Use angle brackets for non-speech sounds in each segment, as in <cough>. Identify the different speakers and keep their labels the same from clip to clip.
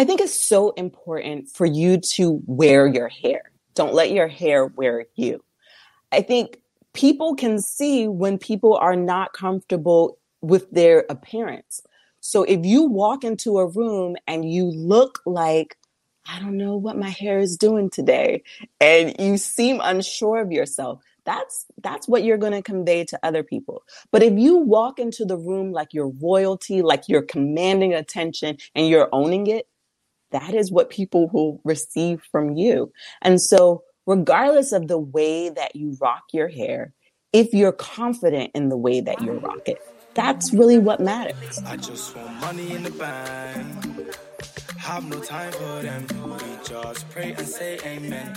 Speaker 1: I think it's so important for you to wear your hair. Don't let your hair wear you. I think people can see when people are not comfortable with their appearance. So if you walk into a room and you look like, I don't know what my hair is doing today, and you seem unsure of yourself, that's that's what you're going to convey to other people. But if you walk into the room like you're royalty, like you're commanding attention and you're owning it, that is what people will receive from you. And so regardless of the way that you rock your hair, if you're confident in the way that you rock it, that's really what matters. Have no time for them. We just pray and say amen.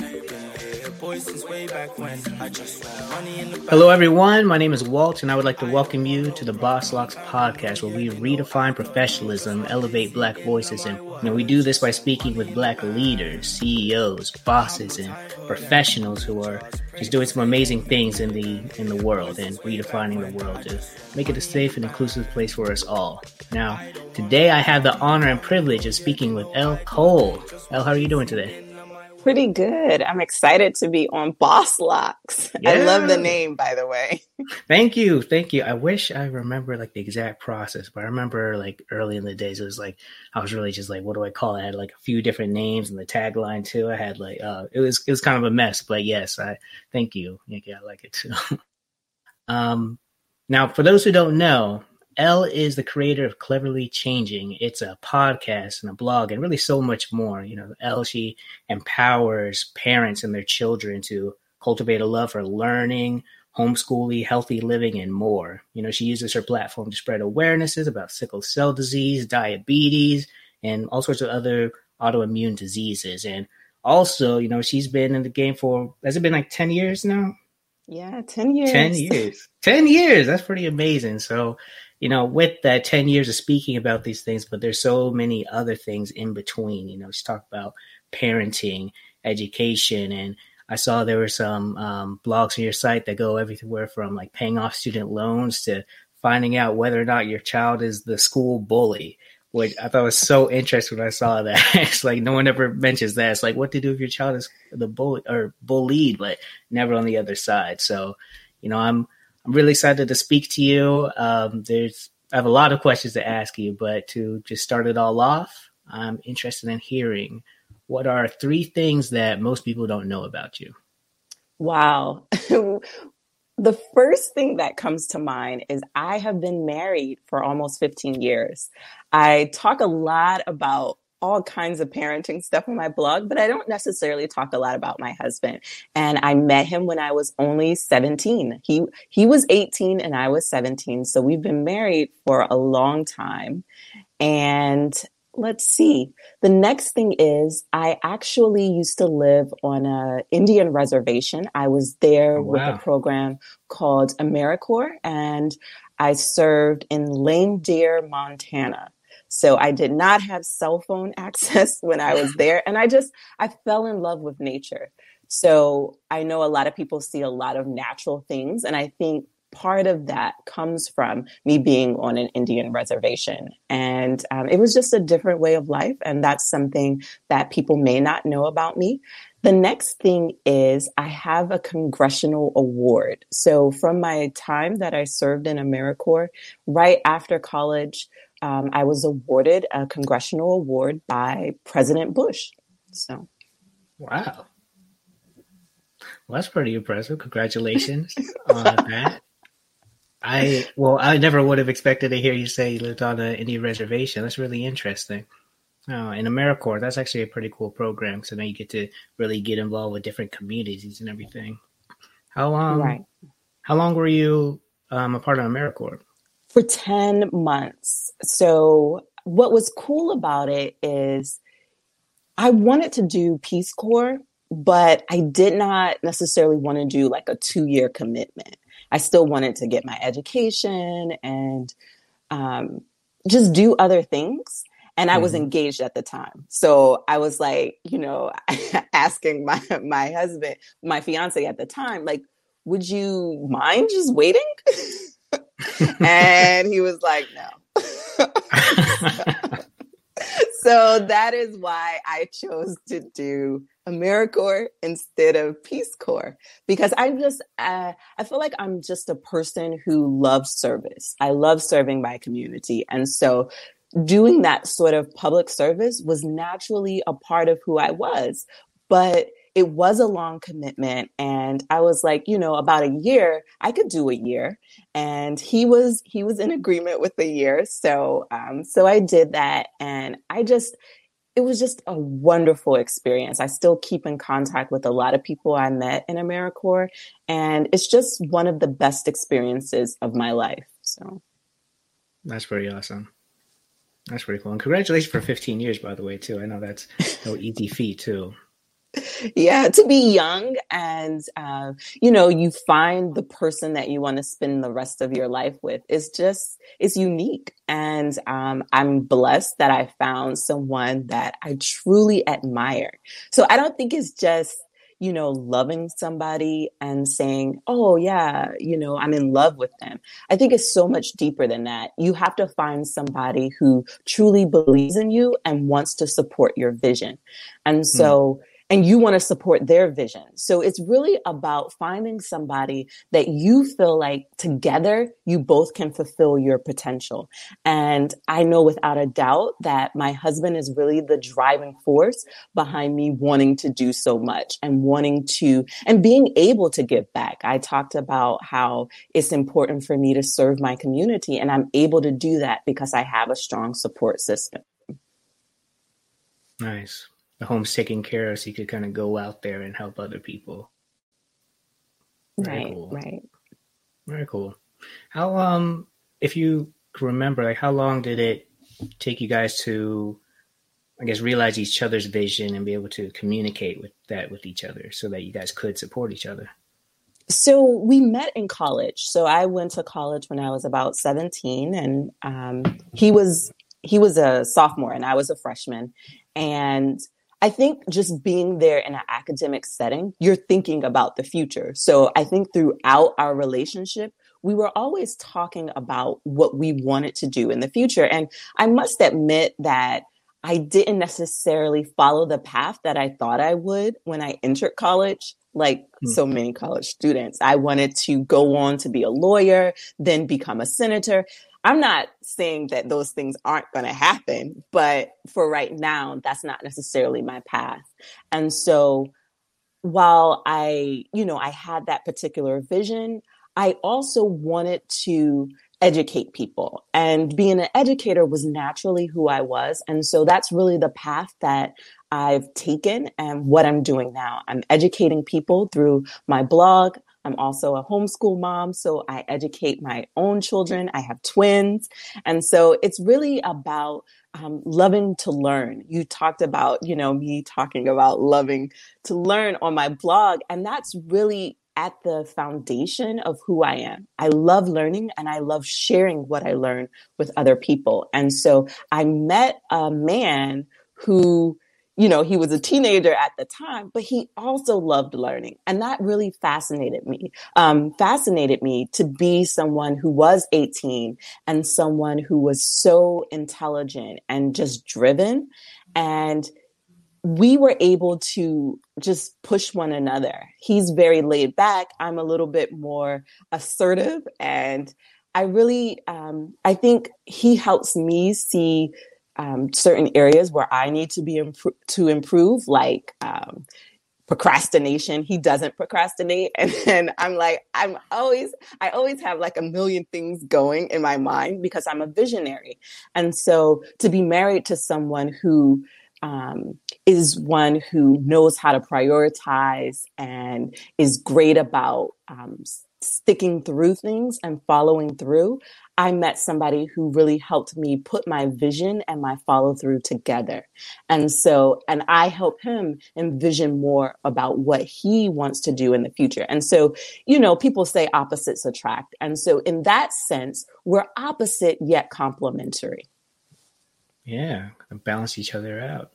Speaker 2: Hello, everyone. My name is Walt, and I would like to welcome you to the Boss Locks podcast, where we redefine professionalism, elevate Black voices, and you know we do this by speaking with Black leaders, CEOs, bosses, and professionals who are just doing some amazing things in the in the world and redefining the world to make it a safe and inclusive place for us all. Now, today I have the honor and privilege of speaking with Elle Cole. Elle, how are you doing today?
Speaker 1: Pretty good. I'm excited to be on Boss Locks. Yeah. I love the name, by the way. <laughs>
Speaker 2: Thank you. Thank you. I wish I remember like the exact process, but I remember like early in the days, it was like, I was really just like, what do I call it? I had like a few different names and the tagline too. I had like, uh, it was, it was kind of a mess, but yes, I thank you. Yeah, I like it too. <laughs> um, now for those who don't know, Elle is the creator of Cleverly Changing. It's a podcast and a blog and really so much more. You know, Elle, she empowers parents and their children to cultivate a love for learning, homeschooling, healthy living, and more. You know, she uses her platform to spread awarenesses about sickle cell disease, diabetes, and all sorts of other autoimmune diseases. And also, you know, she's been in the game for, has it been like 10 years now?
Speaker 1: Yeah, 10 years.
Speaker 2: 10 years. 10 years. That's pretty amazing. So, you know, with that 10 years of speaking about these things, but there's so many other things in between. You know, she talked about parenting, education, and I saw there were some um, blogs on your site that go everywhere from like paying off student loans to finding out whether or not your child is the school bully, which I thought was so interesting when I saw that. <laughs> it's like no one ever mentions that. It's like what to do if your child is the bully or bullied, but never on the other side. So, you know, I'm I'm really excited to speak to you. Um, there's I have a lot of questions to ask you, but to just start it all off, I'm interested in hearing what are three things that most people don't know about you.
Speaker 1: Wow. <laughs> the first thing that comes to mind is I have been married for almost 15 years. I talk a lot about all kinds of parenting stuff on my blog, but I don't necessarily talk a lot about my husband. And I met him when I was only 17. He he was 18 and I was 17. So we've been married for a long time. And let's see. The next thing is I actually used to live on a Indian reservation. I was there oh, wow. with a program called AmeriCorps and I served in Lame Deer, Montana. So I did not have cell phone <laughs> access when I was there. And I just, I fell in love with nature. So I know a lot of people see a lot of natural things. And I think part of that comes from me being on an Indian reservation. And um, it was just a different way of life. And that's something that people may not know about me. The next thing is I have a congressional award. So from my time that I served in AmeriCorps, right after college, um, I was awarded a congressional award by President Bush. So,
Speaker 2: wow. Well, that's pretty impressive. Congratulations on <laughs> that. I well, I never would have expected to hear you say you lived on an Indian reservation. That's really interesting. Oh, in AmeriCorps, that's actually a pretty cool program because now you get to really get involved with different communities and everything. How long? Right. How long were you um, a part of AmeriCorps?
Speaker 1: For 10 months. So, what was cool about it is I wanted to do Peace Corps, but I did not necessarily want to do like a two year commitment. I still wanted to get my education and um, just do other things. And I was mm-hmm. engaged at the time. So I was like, you know, <laughs> asking my, my husband, my fiance at the time, like, would you mind just waiting? <laughs> <laughs> and he was like, no. <laughs> so that is why I chose to do AmeriCorps instead of Peace Corps because I'm just, uh, I feel like I'm just a person who loves service. I love serving my community. And so doing that sort of public service was naturally a part of who I was. But it was a long commitment and i was like you know about a year i could do a year and he was he was in agreement with the year so um so i did that and i just it was just a wonderful experience. I still keep in contact with a lot of people I met in AmeriCorps, and it's just one of the best experiences of my life. So
Speaker 2: that's pretty awesome. That's pretty cool. And congratulations for 15 years, by the way, too. I know that's no easy feat, too
Speaker 1: yeah to be young and uh, you know you find the person that you want to spend the rest of your life with is just is unique. And um, i'm blessed that i found someone that i truly admire. So i don't think it's just you know loving somebody and saying oh yeah you know i'm in love with them. I think it's so much deeper than that. You have to find somebody who truly believes in you and wants to support your vision. And so mm and you want to support their vision. So it's really about finding somebody that you feel like together you both can fulfill your potential. And I know without a doubt that my husband is really the driving force behind me wanting to do so much and wanting to and being able to give back. I talked about how it's important for me to serve my community and I'm able to do that because I have a strong support system.
Speaker 2: Nice the home's taken care of so you could kind of go out there and help other people.
Speaker 1: Very right, cool. right.
Speaker 2: Very cool. How um if you remember, like how long did it take you guys to I guess realize each other's vision and be able to communicate with that with each other so that you guys could support each other?
Speaker 1: So we met in college. So I went to college when I was about 17 and um, he was he was a sophomore and I was a freshman. And I think just being there in an academic setting, you're thinking about the future. So I think throughout our relationship, we were always talking about what we wanted to do in the future. And I must admit that I didn't necessarily follow the path that I thought I would when I entered college, like mm-hmm. so many college students. I wanted to go on to be a lawyer, then become a senator. I'm not saying that those things aren't going to happen, but for right now, that's not necessarily my path. And so while I, you know, I had that particular vision, I also wanted to educate people. And being an educator was naturally who I was. And so that's really the path that I've taken and what I'm doing now. I'm educating people through my blog, I'm also a homeschool mom, so I educate my own children. I have twins. And so it's really about um, loving to learn. You talked about, you know, me talking about loving to learn on my blog. And that's really at the foundation of who I am. I love learning and I love sharing what I learn with other people. And so I met a man who you know, he was a teenager at the time, but he also loved learning. And that really fascinated me. Um, fascinated me to be someone who was 18 and someone who was so intelligent and just driven. And we were able to just push one another. He's very laid back. I'm a little bit more assertive. And I really, um, I think he helps me see um, certain areas where I need to be to improve, like um, procrastination. He doesn't procrastinate, <laughs> and then I'm like, I'm always, I always have like a million things going in my mind because I'm a visionary, and so to be married to someone who um, is one who knows how to prioritize and is great about um, sticking through things and following through, I met somebody who really helped me put my vision and my follow through together. And so, and I help him envision more about what he wants to do in the future. And so, you know, people say opposites attract. And so, in that sense, we're opposite yet complementary.
Speaker 2: Yeah, and balance each other out.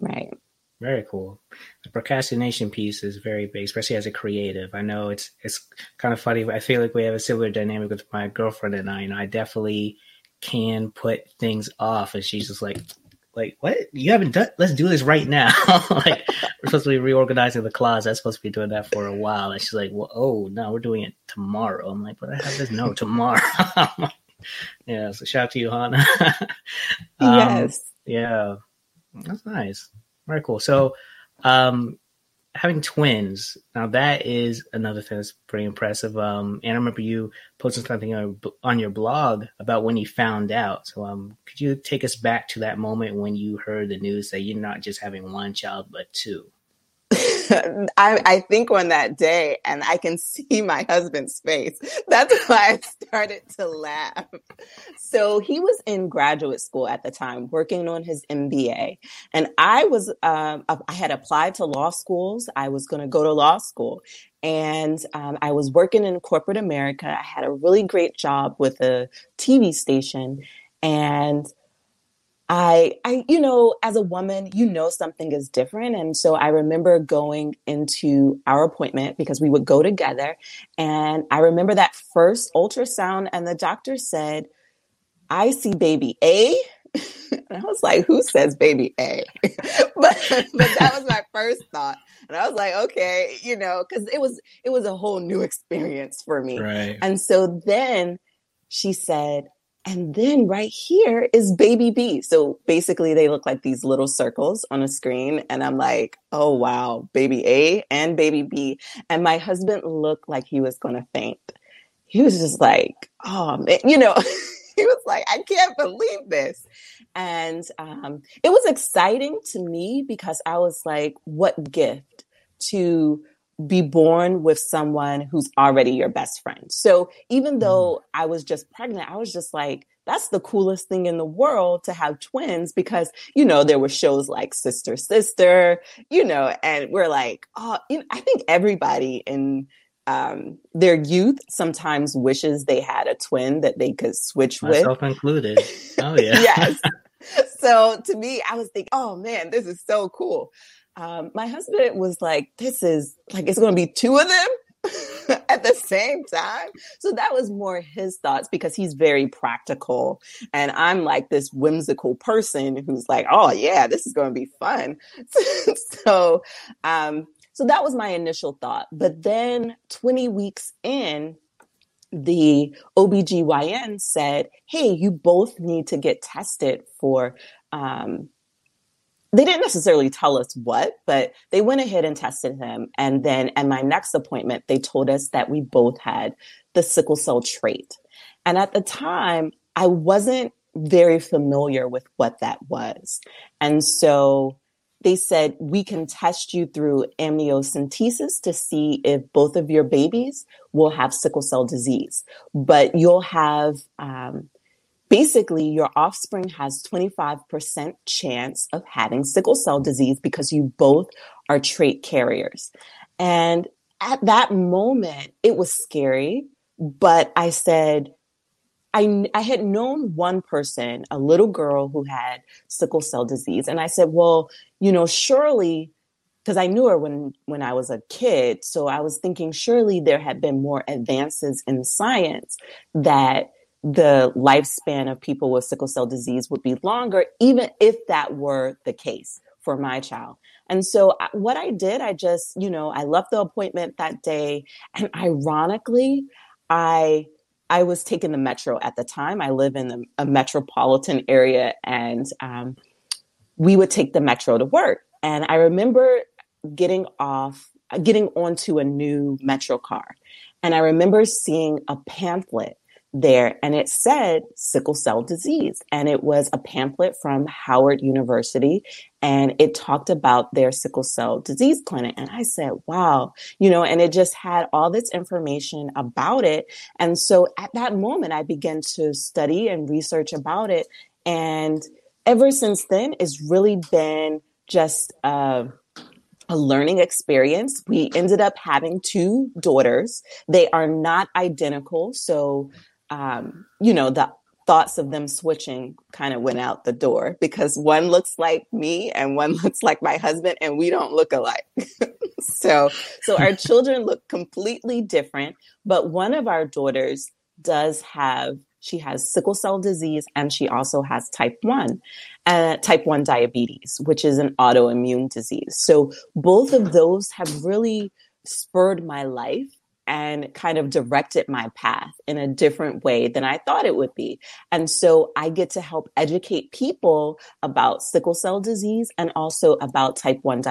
Speaker 1: Right.
Speaker 2: Very cool. The procrastination piece is very big, especially as a creative. I know it's it's kind of funny. I feel like we have a similar dynamic with my girlfriend and I. And I definitely can put things off, and she's just like, like, what? You haven't done? Let's do this right now. <laughs> like, we're supposed to be reorganizing the closet. I'm supposed to be doing that for a while. And she's like, well, oh no, we're doing it tomorrow. I'm like, but I have this no tomorrow. <laughs> yeah. So shout out to you, Hannah. <laughs> um, yes. Yeah. That's nice. Very cool. So, um, having twins now that is another thing that's pretty impressive um and i remember you posting something on, on your blog about when you found out so um could you take us back to that moment when you heard the news that you're not just having one child but two <laughs>
Speaker 1: I, I, think on that day, and I can <laughs> see my husband's face. That's <laughs> why I started to laugh. So he was in graduate school at the time, working on his MBA, and I was um, I had applied to law schools. I was going to go to law school, and um, I was working in corporate America. I had a really great job with a TV station, and I, I, you know, as a woman, you know something is different. And so I remember going into our appointment because we would go together. And I remember that first ultrasound, and the doctor said, I see baby A. <laughs> and I was like, who says baby A? <laughs> but, but that was my first thought. And I was like, okay, you know, because it was it was a whole new <laughs> experience for me.
Speaker 2: Right.
Speaker 1: And so then she said, and then right here is baby B. So basically, they look like these little circles on a screen. And I'm like, oh, wow, baby A and baby B. And my husband looked like he was going to faint. He was just like, oh, man, you know, <laughs> he was like, I can't believe this. And um, it was exciting to me because I was like, what gift to be born with someone who's already your best friend. So even mm. though I was just pregnant, I was just like, that's the coolest thing in the world to have twins because, you know, there were shows like Sister Sister, you know, and we're like, oh, you know, I think everybody in um, their youth sometimes wishes they had a twin that they could switch with.
Speaker 2: Myself
Speaker 1: with.
Speaker 2: included. Oh, <laughs> yeah.
Speaker 1: yes. So to me, I was thinking, oh man, this is so cool um, my husband was like, this is like, it's going to be two of them <laughs> at the same time. So that was more his thoughts because he's very practical. And I'm like this whimsical person who's like, oh, yeah, this is going to be fun. <laughs> so, um, so that was my initial thought. But then 20 weeks in, the OBGYN said, hey, you both need to get tested for um, they didn't necessarily tell us what, but they went ahead and tested him. And then at my next appointment, they told us that we both had the sickle cell trait. And at the time, I wasn't very familiar with what that was. And so they said, we can test you through amniocentesis to see if both of your babies will have sickle cell disease, but you'll have, um, basically your offspring has 25% chance of having sickle cell disease because you both are trait carriers. And at that moment, it was scary, but I said, I, I had known one person, a little girl who had sickle cell disease. And I said, well, you know, surely, because I knew her when, when I was a kid. So I was thinking, surely there had been more advances in science that the lifespan of people with sickle cell disease would be longer, even if that were the case for my child. And so, what I did, I just, you know, I left the appointment that day, and ironically, I I was taking the metro at the time. I live in a metropolitan area, and um, we would take the metro to work. And I remember getting off, getting onto a new metro car, and I remember seeing a pamphlet there and it said sickle cell disease and it was a pamphlet from Howard University and it talked about their sickle cell disease clinic and I said wow you know and it just had all this information about it and so at that moment I began to study and research about it and ever since then it's really been just uh, a learning experience. We ended up having two daughters. They are not identical. So um, you know, the thoughts of them switching kind of went out the door because one looks like me and one <laughs> looks like my husband and we don't look alike. <laughs> so so our <laughs> children look completely different, but one of our daughters does have She has sickle cell disease and she also has type 1, uh, type 1 diabetes, which is an autoimmune disease. So both of those have really spurred my life and kind of directed my path in a different way than I thought it would be. And so I get to help educate people about sickle cell disease and also about type 1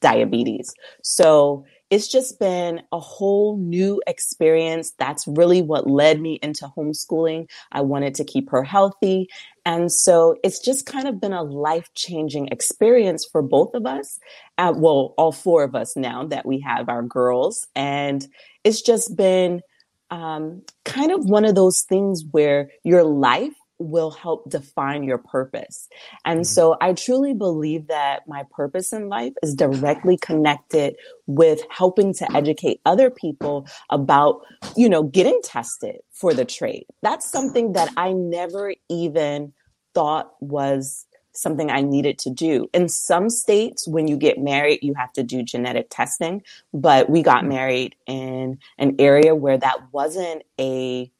Speaker 1: diabetes. So it's just been a whole new experience. That's really what led me into homeschooling. I wanted to keep her healthy. And so it's just kind of been a life changing experience for both of us. Uh, well, all four of us now that we have our girls. And it's just been um, kind of one of those things where your life will help define your purpose. And mm-hmm. so I truly believe that my purpose in life is directly connected with helping to educate other people about, you know, getting tested for the trait. That's something that I never even thought was something I needed to do. In some states, when you get married, you have to do genetic testing, but we got mm-hmm. married in an area where that wasn't a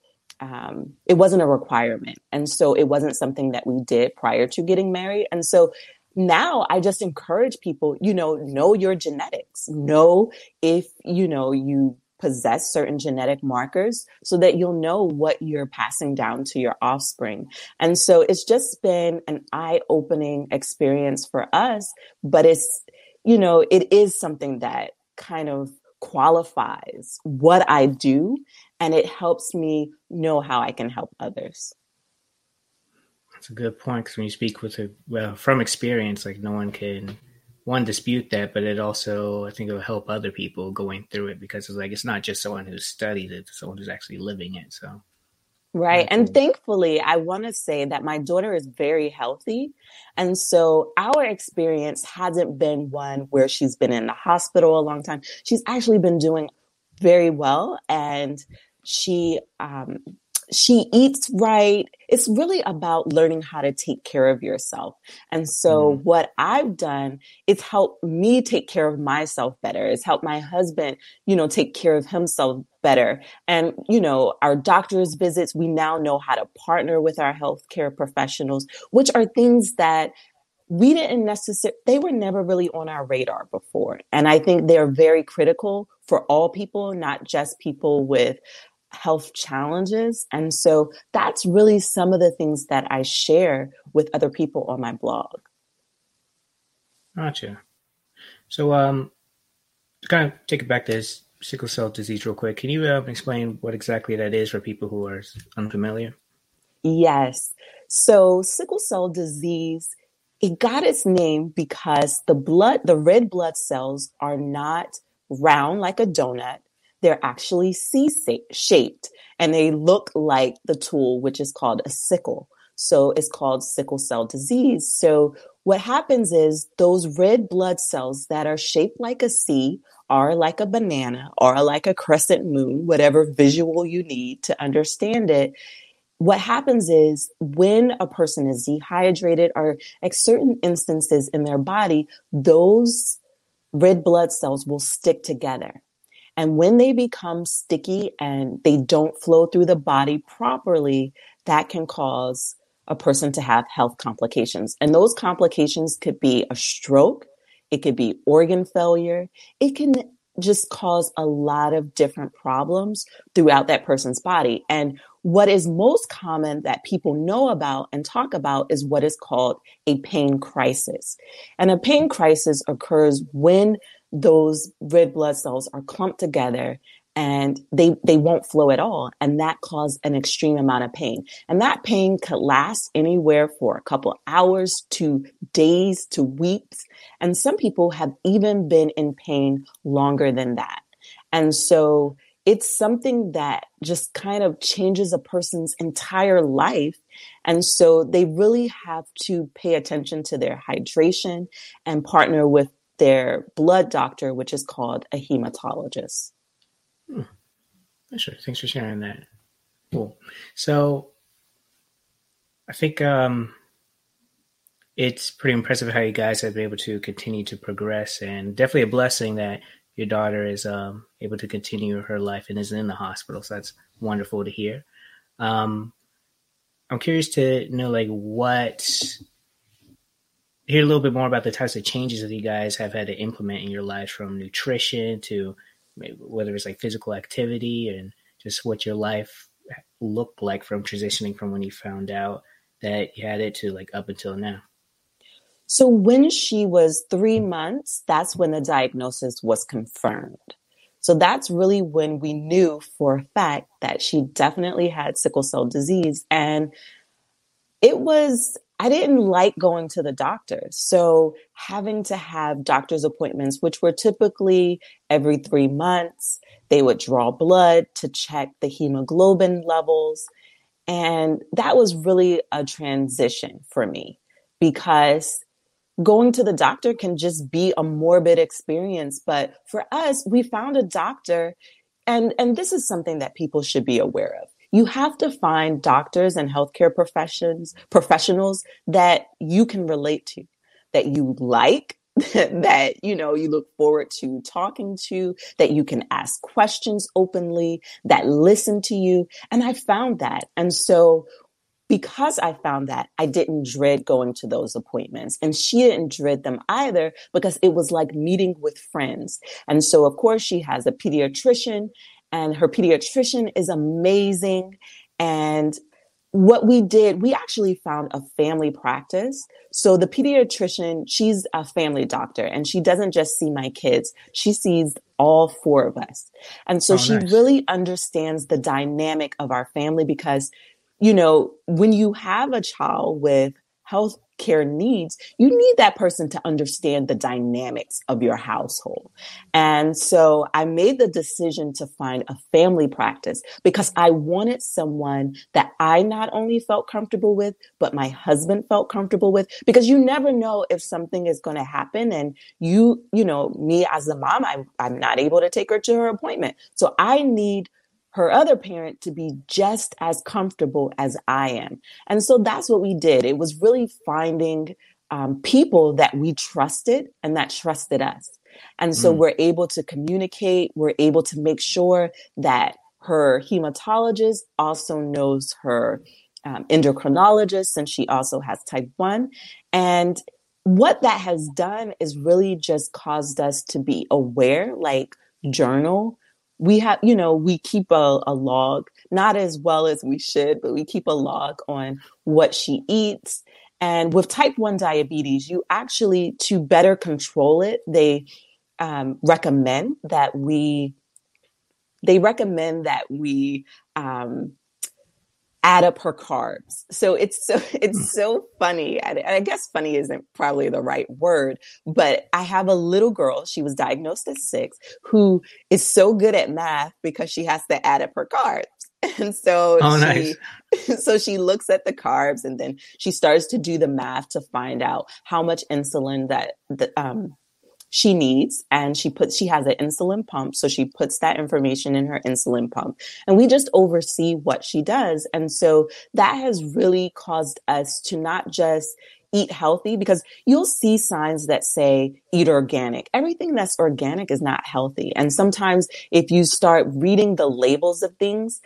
Speaker 1: um, it wasn't a requirement. And so it wasn't something that we did prior to getting married. And so now I just encourage people, you know, know your genetics, know if, you know, you possess certain genetic markers so that you'll know what you're passing down to your offspring. And so it's just been an eye opening experience for us, but it's, you know, it is something that kind of qualifies what I do and it helps me know how I can help others.
Speaker 2: That's a good point because when you speak with a well from experience, like no one can one dispute that, but it also I think it will help other people going through it because it's like it's not just someone who's studied it, someone who's actually living it. So
Speaker 1: Right. And thankfully, I want to say that my daughter is very healthy. And so our experience hasn't been one where she's been in the hospital a long time. She's actually been doing very well. And she um, she eats right. It's really about learning how to take care of yourself. And so mm-hmm. what I've done is helped me take care of myself better. It's helped my husband, you know, take care of himself better. And, you know, our doctor's visits, we now know how to partner with our healthcare professionals, which are things that we didn't necessarily, they were never really on our radar before. And I think they're very critical for all people, not just people with health challenges. And so that's really some of the things that I share with other people on my blog.
Speaker 2: Gotcha. So, um, to kind of take it back to sickle cell disease real quick, can you uh, explain what exactly that is for people who are unfamiliar?
Speaker 1: Yes. So, sickle cell disease, it got its name because the blood, the red blood cells are not round like a donut they're actually C shaped and they look like the tool, which is called a sickle. So it's called sickle cell disease. So what happens is those red blood cells that are shaped like a C are like a banana or like a crescent moon, whatever visual you need to understand it. What happens is when a person is dehydrated or at certain instances in their body, those red blood cells will stick together. And when they become sticky and they don't flow through the body properly, that can cause a person to have health complications. And those complications could be a stroke, it could be organ failure, it can just cause a lot of different problems throughout that person's body. And what is most common that people know about and talk about is what is called a pain crisis. And a pain crisis occurs when those red blood cells are clumped together and they they won't flow at all. And that causes an extreme amount of pain. And that pain could last anywhere for a couple hours to days to weeks. And some people have even been in pain longer than that. And so it's something that just kind of changes a person's entire life. And so they really have to pay attention to their hydration and partner with their blood doctor, which is called a hematologist.
Speaker 2: Hmm. Sure. Thanks for sharing that. Cool. So I think um, it's pretty impressive how you guys have been able to continue to progress, and definitely a blessing that your daughter is um, able to continue her life and isn't in the hospital. So that's wonderful to hear. Um, I'm curious to know like what hear a little bit more about the types of changes that you guys have had to implement in your lives from nutrition to whether it's like physical activity and just what your life looked like from transitioning from when you found out that you had it to like up until now.
Speaker 1: So when she was three months, that's when the diagnosis was confirmed. So that's really when we knew for a fact that she definitely had sickle cell disease. And it was, I didn't like going to the doctor. So having to have doctor's appointments, which were typically every three months, they would draw blood to check the hemoglobin levels. And that was really a transition for me because going to the doctor can just be a morbid experience. But for us, we found a doctor and, and this is something that people should be aware of. You have to find doctors and healthcare professions, professionals that you can relate to, that you like, <laughs> that you know you look forward to talking to that you can ask questions openly that listen to you and i found that and so because I found that, I didn't dread going to those appointments. And she didn't dread them either because it was like meeting with friends. And so, of course, she has a pediatrician, and her pediatrician is amazing. And what we did, we actually found a family practice. So the pediatrician, she's a family doctor and she doesn't just see my kids, she sees all four of us. And so oh, she nice. really understands the dynamic of our family because you know, when you have a child with health care needs, you need that person to understand the dynamics of your household. And so I made the decision to find a family practice because I wanted someone that I not only felt comfortable with, but my husband felt comfortable with because you never know if something is going to happen and you, you know, me as a mom, I'm, I'm not able to take her to her appointment. So I need her other parent to be just as comfortable as I am. And so that's what we did. It was really finding um, people that we trusted and that trusted us. And so mm. we're able to communicate, we're able to make sure that her hematologist also knows her um, endocrinologist, since she also has type 1. And what that has done is really just caused us to be aware, like journal we have, you know, we keep a, a, log, not as well as we should, but we keep a log on what she eats. And with type 1 diabetes, you actually, to better control it, they um, recommend that we, they recommend that we um, add up her carbs. So it's so <laughs> it's hmm. so funny. I, I, guess funny isn't probably the right word, but I have a little girl. She was diagnosed at six, who is so good at math because she has to add up her carbs. <laughs> And so oh, she, nice. <laughs> so she looks at the carbs and then she starts to do the math to find out how much insulin that the, um, she needs and she puts she has an insulin pump so she puts that information in her insulin pump. And we just oversee what she does. And so that has really caused us to not just eat healthy because you'll see signs that say eat organic. Everything that's organic is not healthy. And sometimes if you start reading the labels of things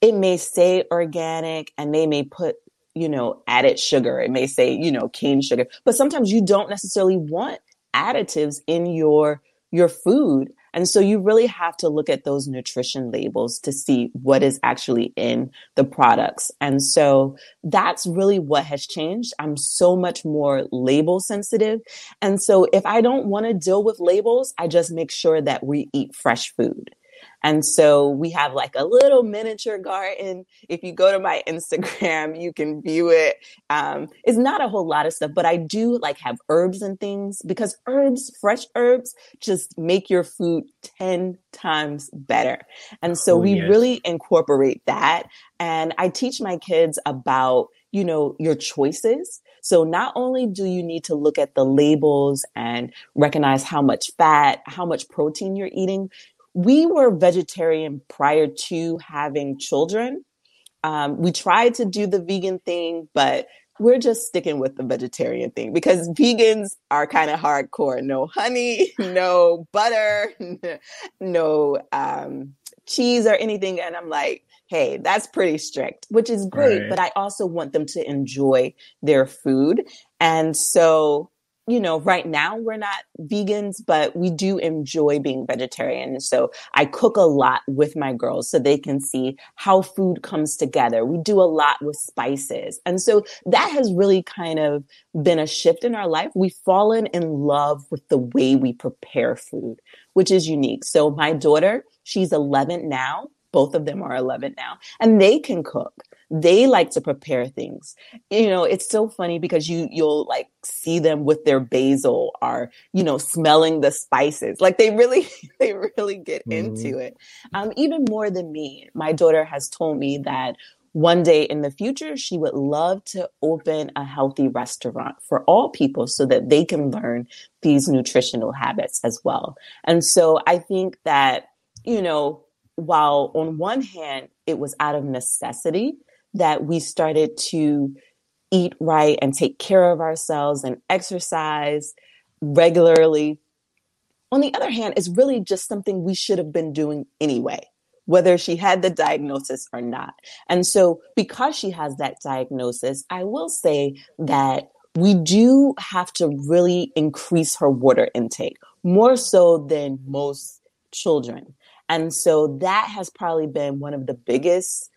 Speaker 1: it may say organic and they may put you know added sugar. It may say you know cane sugar. But sometimes you don't necessarily want additives in your your food. And so you really have to look at those nutrition labels to see what is actually in the products. And so that's really what has changed. I'm so much more label sensitive. And so if I don't want to deal with labels, I just make sure that we eat fresh food. And so we have like a little miniature garden. If you go to my <laughs> Instagram, you can view it. Um, it's not a whole lot of stuff, but I do like have herbs and things because herbs, fresh herbs, just make your food 10 times better. And so oh, we yes. really incorporate that. And I teach my kids about, you know, your choices. So not only do you need to look at the labels and recognize how much fat, how much protein you're eating, we were vegetarian prior to having children. Um, we tried to do the vegan thing, but we're just sticking with the vegetarian thing because vegans are kind of hardcore. No honey, <laughs> no butter, <laughs> no um, cheese or anything. And I'm like, hey, that's pretty strict, which is great. Right. But I also want them to enjoy their food. And so, you know, right now we're not vegans, but we do enjoy being vegetarian. So I cook a lot with my girls so they can see how food comes together. We do a lot with spices. And so that has really kind of been a shift in our life. We've fallen in love with the way we prepare food, which is unique. So my daughter, she's 11 now both of them are 11 now and they can cook they like to prepare things you know it's so funny because you you'll like see them with their basil or you know smelling the spices like they really <laughs> they really get mm-hmm. into it um, even more than me my daughter has told me that one day in the future, she would love to open a healthy restaurant for all people so that they can learn these nutritional habits as well. And so I think that, you know, while on one hand, it was out of necessity that we started to eat right and take care of ourselves and exercise regularly. On the other hand, it's really just something we should have been doing anyway, whether she had the diagnosis or not. And so, because she has that diagnosis, I will say that we do have to really increase her water intake more so than most children. And so that has probably been one of the biggest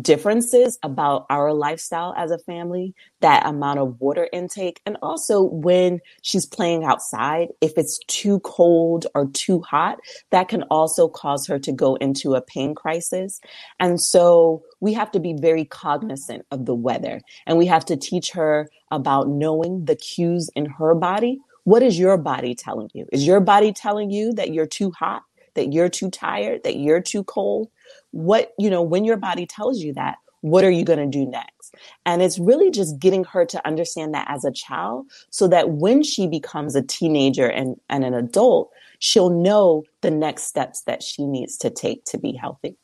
Speaker 1: differences about our lifestyle as a family that amount of water intake. And also when she's playing outside if it's too cold or too hot that can also cause her to go into a pain crisis. And so we have to be very cognizant of the weather and we have to teach her about knowing the cues in her body. What is your body telling you? Is your body telling you that you're too hot that you're too tired, that you're too cold, what, you know, when your body tells you that, what are you going to do next? And it's really just getting her to understand that as a child so that when she becomes a teenager and, and an adult, she'll know the next steps that she needs to take to be healthy.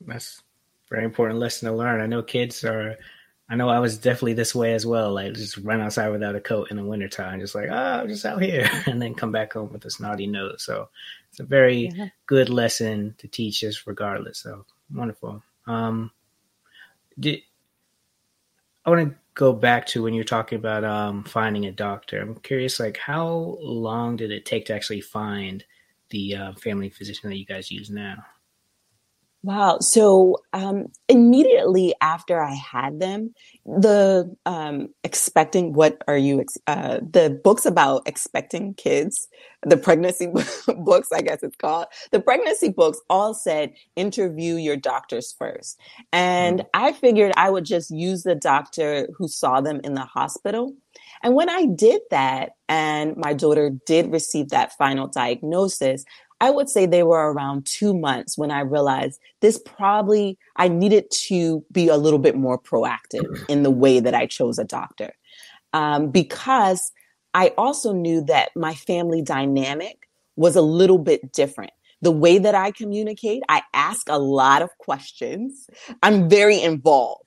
Speaker 2: That's very important lesson to learn. I know kids are I know I was definitely this way as well. Like just run outside without a coat in the wintertime, just like, oh, I'm just out here, <laughs> and then come back home with a snotty nose. So it's a very yeah. good lesson to teach us regardless. So wonderful. Um, did, I want to go back to when you're talking about um, finding a doctor. I'm curious, like how long did it take to actually find the uh, family physician that you guys use now?
Speaker 1: Wow. So um, immediately after I had them, the um, expecting what are you ex- uh, the books about expecting kids, the pregnancy <laughs> books, I guess it's called. The pregnancy books all said interview your doctors first, and mm. I figured I would just use the doctor who saw them in the hospital. And when I did that, and my daughter did receive that final diagnosis, I would say they were around two months when I realized this probably, I needed to be a little bit more proactive in the way that I chose a doctor. Um, because I also knew that my family dynamic was a little bit different. The way that I communicate, I ask a lot of questions. I'm very involved.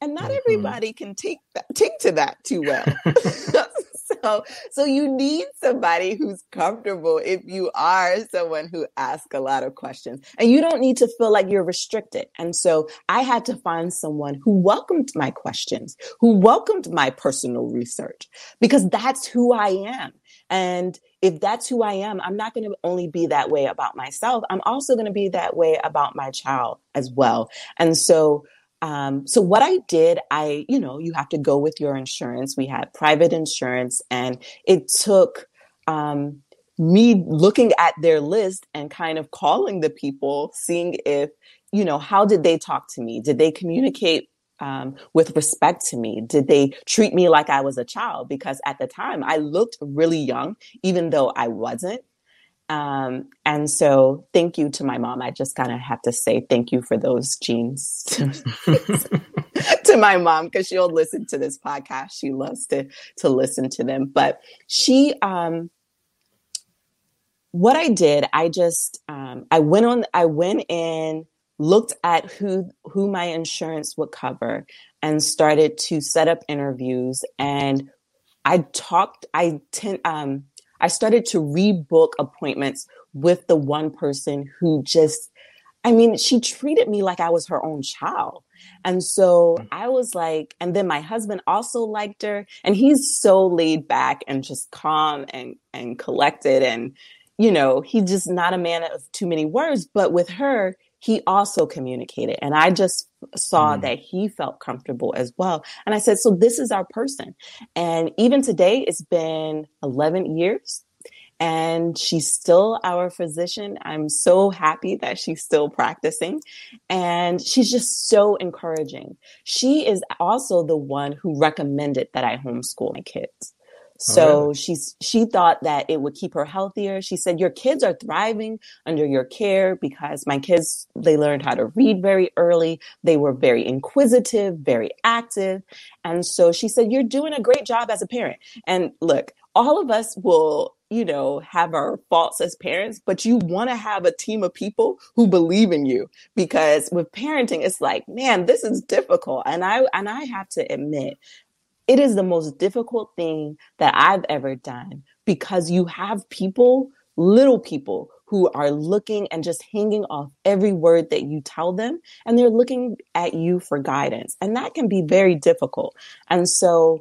Speaker 1: And not mm-hmm. everybody can take that, take to that too well. <laughs> <laughs> so so you need somebody who's comfortable if you are someone who asks a lot of questions and you don't need to feel like you're restricted and so i had to find someone who welcomed my questions who welcomed my personal research because that's who i am and if that's who I am, I'm not going to only be that way about myself. I'm also going to be that way about my child as well. And so um, so what I did, I, you know, you have to go with your insurance. We had private insurance and it took, um, me looking at their list and kind of calling the people, seeing if, you know, how did they talk to me? Did they communicate um, with respect to me? Did they treat me like I was a child? Because at the time I looked really young, even though I wasn't. Um, and so thank you to my mom. I just kind of have to say thank you for those genes <laughs> to, my mom because she'll listen to this podcast. She loves to to listen to them. But she um what I did, I just um I went on I went in, looked at who who my insurance would cover and started to set up interviews and I talked I tend um I started to rebook appointments with the one person who just I mean, she treated me like I was her own child. And so mm. I was like, and then my husband also liked her and he's so laid back and just calm and, and collected. And, you know, he's just not a man of too many words, but with her, he also communicated. And I just saw mm. that he felt comfortable as well. And I said, so this is our person. And even today, it's been 11 years and she's still our physician. I'm so happy that she's still practicing and she's just so encouraging. She is also the one who recommended that I homeschool my kids. Oh, so really? she's she thought that it would keep her healthier. She said your kids are thriving under your care because my kids they learned how to read very early. They were very inquisitive, very active. And so she said you're doing a great job as a parent. And look, all of us will you know, have our faults as parents, but you want to have a team of people who believe in you because with parenting, it's like, man, this is difficult. And I, and I have to admit, it is the most difficult thing that I've ever done because you have people, little people who are looking and just hanging off every word that you tell them and they're looking at you for guidance. And that can be very difficult. And so,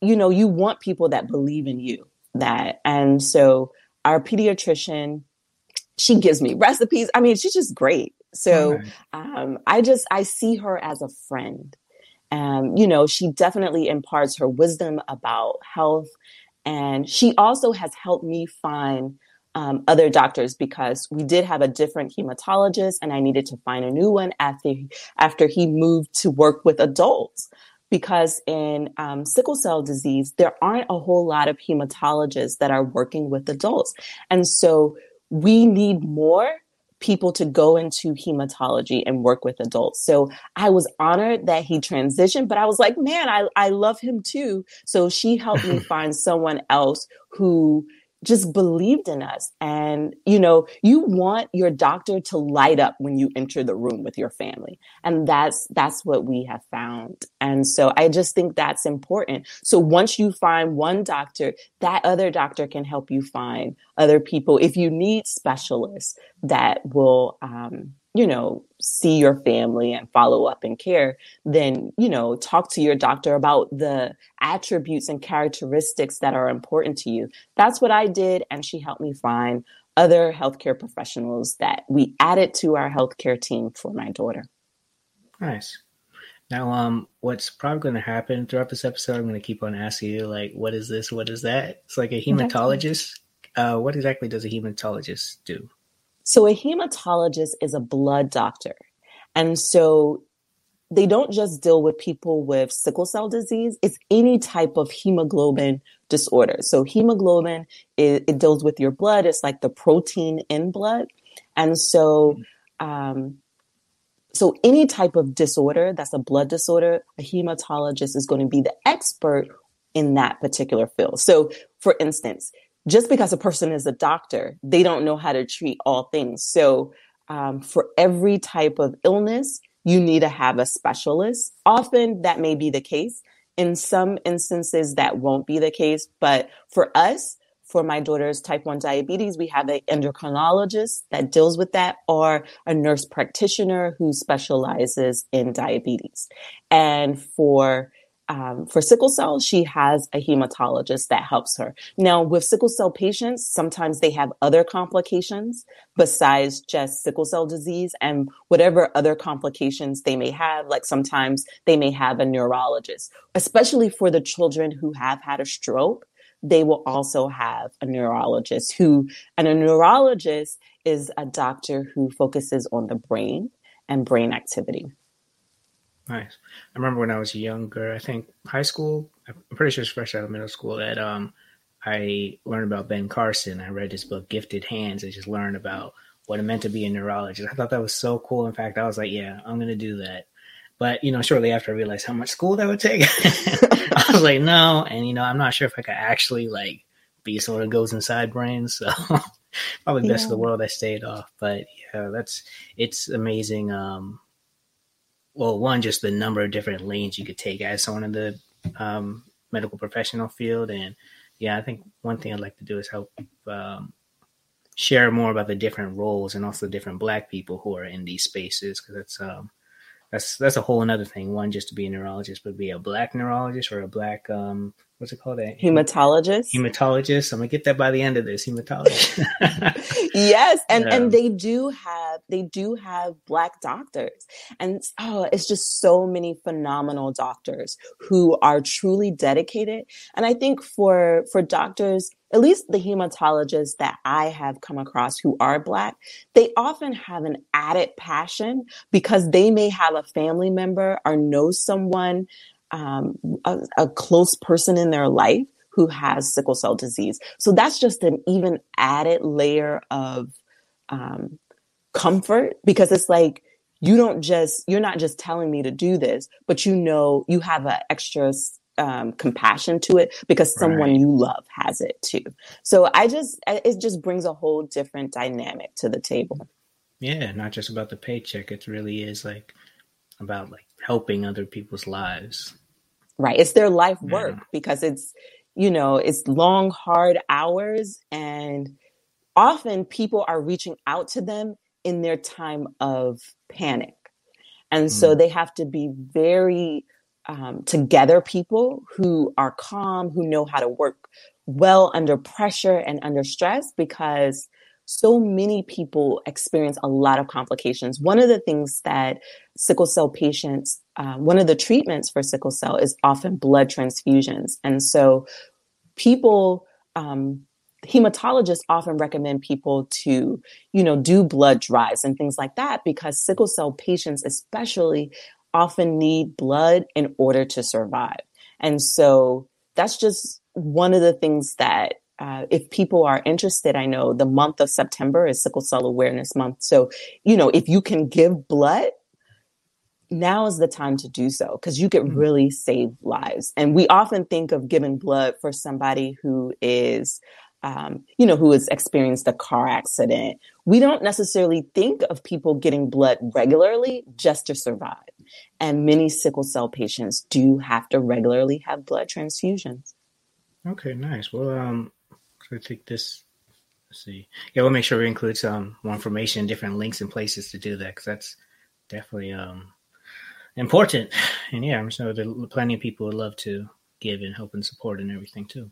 Speaker 1: you know, you want people that believe in you that. And so our pediatrician, she gives me recipes. I mean, she's just great. So um, I just I see her as a friend. Um, you know, she definitely imparts her wisdom about health, and she also has helped me find um, other doctors because we did have a different hematologist, and I needed to find a new one after after he moved to work with adults because in um, sickle cell disease, there aren't a whole lot of hematologists that are working with adults. And so we need more people to go into hematology and work with adults. So I was honored that he transitioned, but I was like, man, I, I love him too. So she helped me <laughs> find someone else who just believed in us. And, you know, you want your doctor to light up when you enter the room with your family. And that's, that's what we have found. And so I just think that's important. So once you find one doctor, that other doctor can help you find other people. If you need specialists that will, um, you know, see your family and follow up and care, then, you know, talk to your doctor about the attributes and characteristics that are important to you. That's what I did. And she helped me find other healthcare professionals that we added to our healthcare team for my daughter.
Speaker 2: Nice. Now, um, what's probably going to happen throughout this episode, I'm going to keep on asking you, like, what is this? What is that? It's like a hematologist. Uh, what exactly does a hematologist do?
Speaker 1: So, a hematologist is a blood doctor. And so they don't just deal with people with sickle cell disease, it's any type of hemoglobin disorder. So, hemoglobin, it, it deals with your blood, it's like the protein in blood. And so, um, so any type of disorder that's a blood disorder, a hematologist is going to be the expert in that particular field. So, for instance, just because a person is a doctor, they don't know how to treat all things. So, um, for every type of illness, you need to have a specialist. Often that may be the case. In some instances, that won't be the case. But for us, for my daughter's type 1 diabetes, we have an endocrinologist that deals with that or a nurse practitioner who specializes in diabetes. And for um, for sickle cell, she has a hematologist that helps her. Now, with sickle cell patients, sometimes they have other complications besides just sickle cell disease and whatever other complications they may have. Like sometimes they may have a neurologist, especially for the children who have had a stroke. They will also have a neurologist who, and a neurologist is a doctor who focuses on the brain and brain activity.
Speaker 2: Nice. I remember when I was younger, I think high school, I'm pretty sure it's fresh out of middle school, that um, I learned about Ben Carson. I read his book, Gifted Hands, and just learned about what it meant to be a neurologist. I thought that was so cool. In fact, I was like, yeah, I'm going to do that. But, you know, shortly after I realized how much school that would take, <laughs> I was like, no. And, you know, I'm not sure if I could actually, like, be someone who goes inside brains. So <laughs> probably best yeah. of the world I stayed off. But, yeah, that's, it's amazing. Um, well, one, just the number of different lanes you could take as someone in the um, medical professional field. And yeah, I think one thing I'd like to do is help um, share more about the different roles and also the different Black people who are in these spaces because that's um, that's that's a whole another thing. One, just to be a neurologist, but be a black neurologist or a black um, what's it called? A
Speaker 1: hematologist.
Speaker 2: Hematologist. I'm gonna get that by the end of this. Hematologist. <laughs>
Speaker 1: yes, and um, and they do have they do have black doctors, and oh, it's just so many phenomenal doctors who are truly dedicated. And I think for for doctors at least the hematologists that I have come across who are Black, they often have an added passion because they may have a family member or know someone um, a, a close person in their life who has sickle cell disease. So that's just an even added layer of um, comfort because it's like you don't just you're not just telling me to do this, but you know you have an extra um, compassion to it because someone right. you love has it too. So I just it just brings a whole different dynamic to the table.
Speaker 2: Yeah, not just about the paycheck. It really is like about like helping other people's lives.
Speaker 1: Right. It's their life work yeah. because it's, you know, it's long, hard hours and often people are reaching out to them in their time of panic. And mm. so they have to be very um, together people who are calm, who know how to work well under pressure and under stress because so many people experience a lot of complications. One of the things that sickle cell patients, uh, one of the treatments for sickle cell is often blood transfusions. And so people, um, hematologists often recommend people to, you know, do blood drives and things like that because sickle cell patients, especially, often need blood in order to survive. And so that's just one of the things that uh, if people are interested, I know the month of September is Sickle Cell Awareness Month. So, you know, if you can give blood, now is the time to do so because you could mm-hmm. really save lives. And we often think of giving blood for somebody who is, um, you know, who has experienced a car accident. We don't necessarily think of people getting blood regularly just to survive. And many sickle cell patients do have to regularly have blood transfusions.
Speaker 2: Okay, nice. Well, um, I think this. Let's see. Yeah, we'll make sure we include some more information, different links and places to do that because that's definitely um important. And yeah, I'm sure there plenty of people would love to give and help and support and everything too.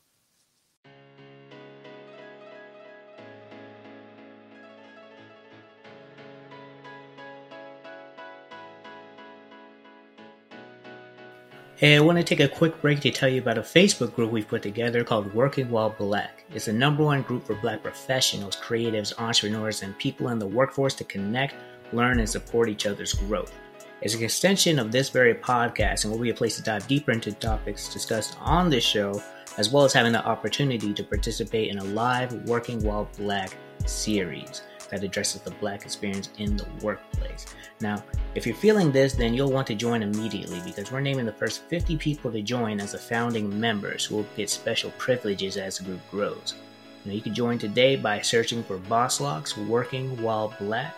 Speaker 2: Hey, I want to take a quick break to tell you about a Facebook group we've put together called Working While Black. It's the number one group for black professionals, creatives, entrepreneurs, and people in the workforce to connect, learn, and support each other's growth. It's an extension of this very podcast and will be a place to dive deeper into topics discussed on this show, as well as having the opportunity to participate in a live Working While Black series that addresses the black experience in the workplace. Now, if you're feeling this, then you'll want to join immediately because we're naming the first 50 people to join as the founding members who will get special privileges as the group grows. Now, you can join today by searching for Boss Locks Working While Black.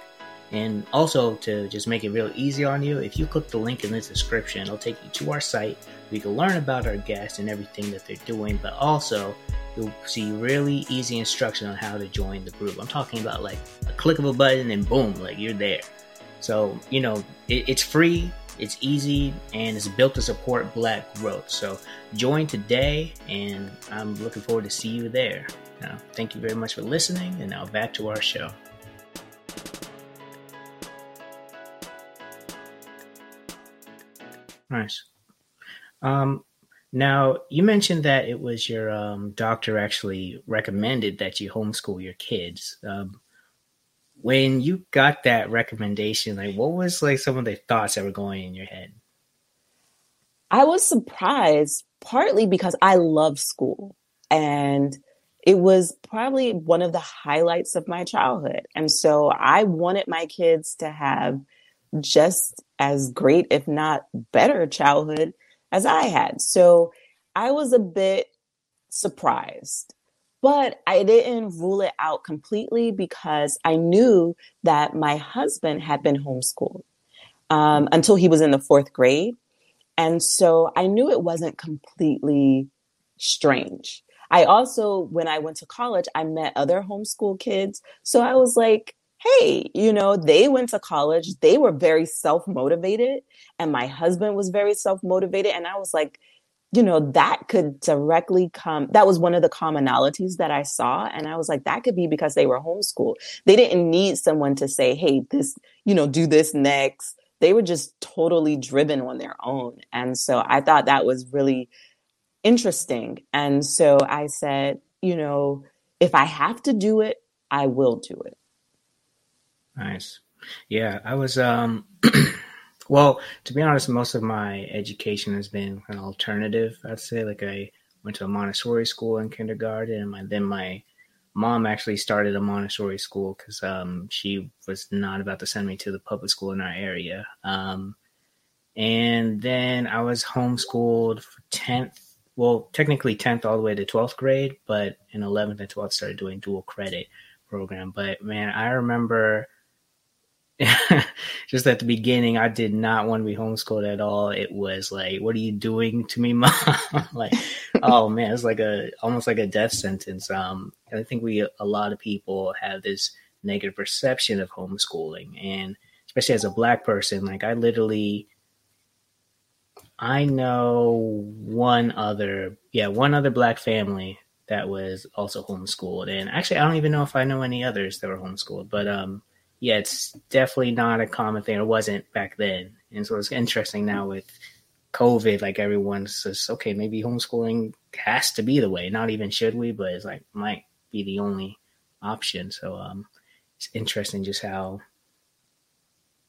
Speaker 2: And also, to just make it real easy on you, if you click the link in the description, it'll take you to our site where you can learn about our guests and everything that they're doing, but also you'll see really easy instruction on how to join the group. I'm talking about like a click of a button and boom, like you're there. So, you know, it, it's free, it's easy, and it's built to support black growth. So join today, and I'm looking forward to see you there. Now, thank you very much for listening, and now back to our show. Nice. Um, now, you mentioned that it was your um, doctor actually recommended that you homeschool your kids. Um, when you got that recommendation, like what was like some of the thoughts that were going in your head?
Speaker 1: I was surprised partly because I love school and it was probably one of the highlights of my childhood. And so I wanted my kids to have just as great, if not better, childhood as I had. So I was a bit surprised, but I didn't rule it out completely because I knew that my husband had been homeschooled um, until he was in the fourth grade. And so I knew it wasn't completely strange. I also, when I went to college, I met other homeschool kids. So I was like, hey, you know, they went to college. They were very self motivated. And my husband was very self motivated. And I was like, you know, that could directly come. That was one of the commonalities that I saw. And I was like, that could be because they were homeschooled. They didn't need someone to say, hey, this, you know, do this next. They were just totally driven on their own. And so I thought that was really interesting. And so I said, you know, if I have to do it, I will do it.
Speaker 2: Nice. Yeah, I was um <clears throat> well, to be honest, most of my education has been an alternative, I'd say. Like I went to a Montessori school in kindergarten and my, then my mom actually started a Montessori school because um, she was not about to send me to the public school in our area. Um, and then I was homeschooled for 10th, well, technically 10th all the way to 12th grade, but in 11th and 12th started doing dual credit program. But man, I remember <laughs> just at the beginning, I did not want to be homeschooled at all. It was like, what are you doing to me, <laughs> mom? like, oh man, it's like a almost like a death sentence. Um, I think we a lot of people have this negative perception of homeschooling, and especially as a black person, like I literally, I know one other, yeah, one other black family that was also homeschooled, and actually, I don't even know if I know any others that were homeschooled, but um yeah, it's definitely not a common thing. It wasn't back then. And so it's interesting now with COVID, like everyone says, okay, maybe homeschooling has to be the way. Not even should we, but it's like might be the only option. So um, it's interesting just how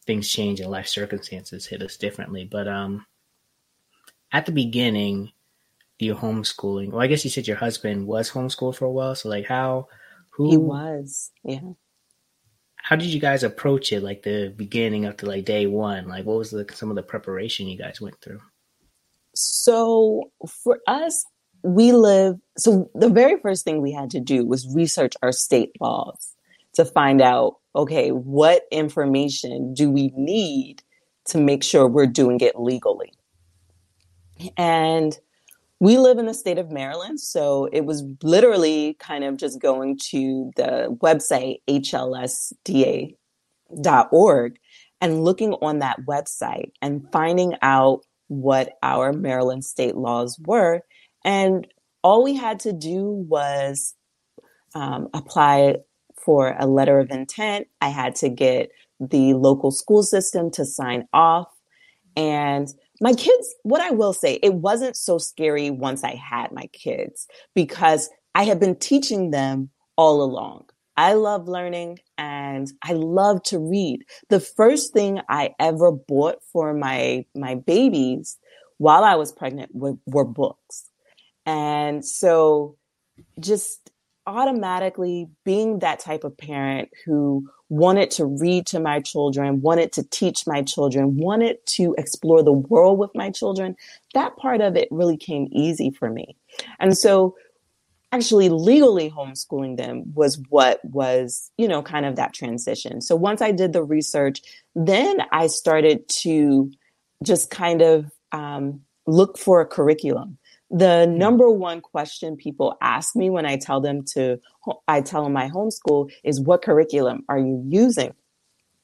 Speaker 2: things change and life circumstances hit us differently. But um, at the beginning, you homeschooling. Well, I guess you said your husband was homeschooled for a while. So like how?
Speaker 1: Who he was? Yeah
Speaker 2: how did you guys approach it like the beginning up to like day one? Like what was the some of the preparation you guys went through?
Speaker 1: So for us we live so the very first thing we had to do was research our state laws to find out okay what information do we need to make sure we're doing it legally? And we live in the state of Maryland, so it was literally kind of just going to the website hlsda.org and looking on that website and finding out what our Maryland state laws were. And all we had to do was um, apply for a letter of intent. I had to get the local school system to sign off. And my kids, what I will say, it wasn't so scary once I had my kids because I have been teaching them all along. I love learning and I love to read. The first thing I ever bought for my my babies while I was pregnant were, were books. And so just automatically being that type of parent who wanted to read to my children, wanted to teach my children, wanted to explore the world with my children, that part of it really came easy for me. And so actually legally homeschooling them was what was, you know, kind of that transition. So once I did the research, then I started to just kind of um, look for a curriculum the number one question people ask me when I tell them to, I tell them my homeschool is what curriculum are you using?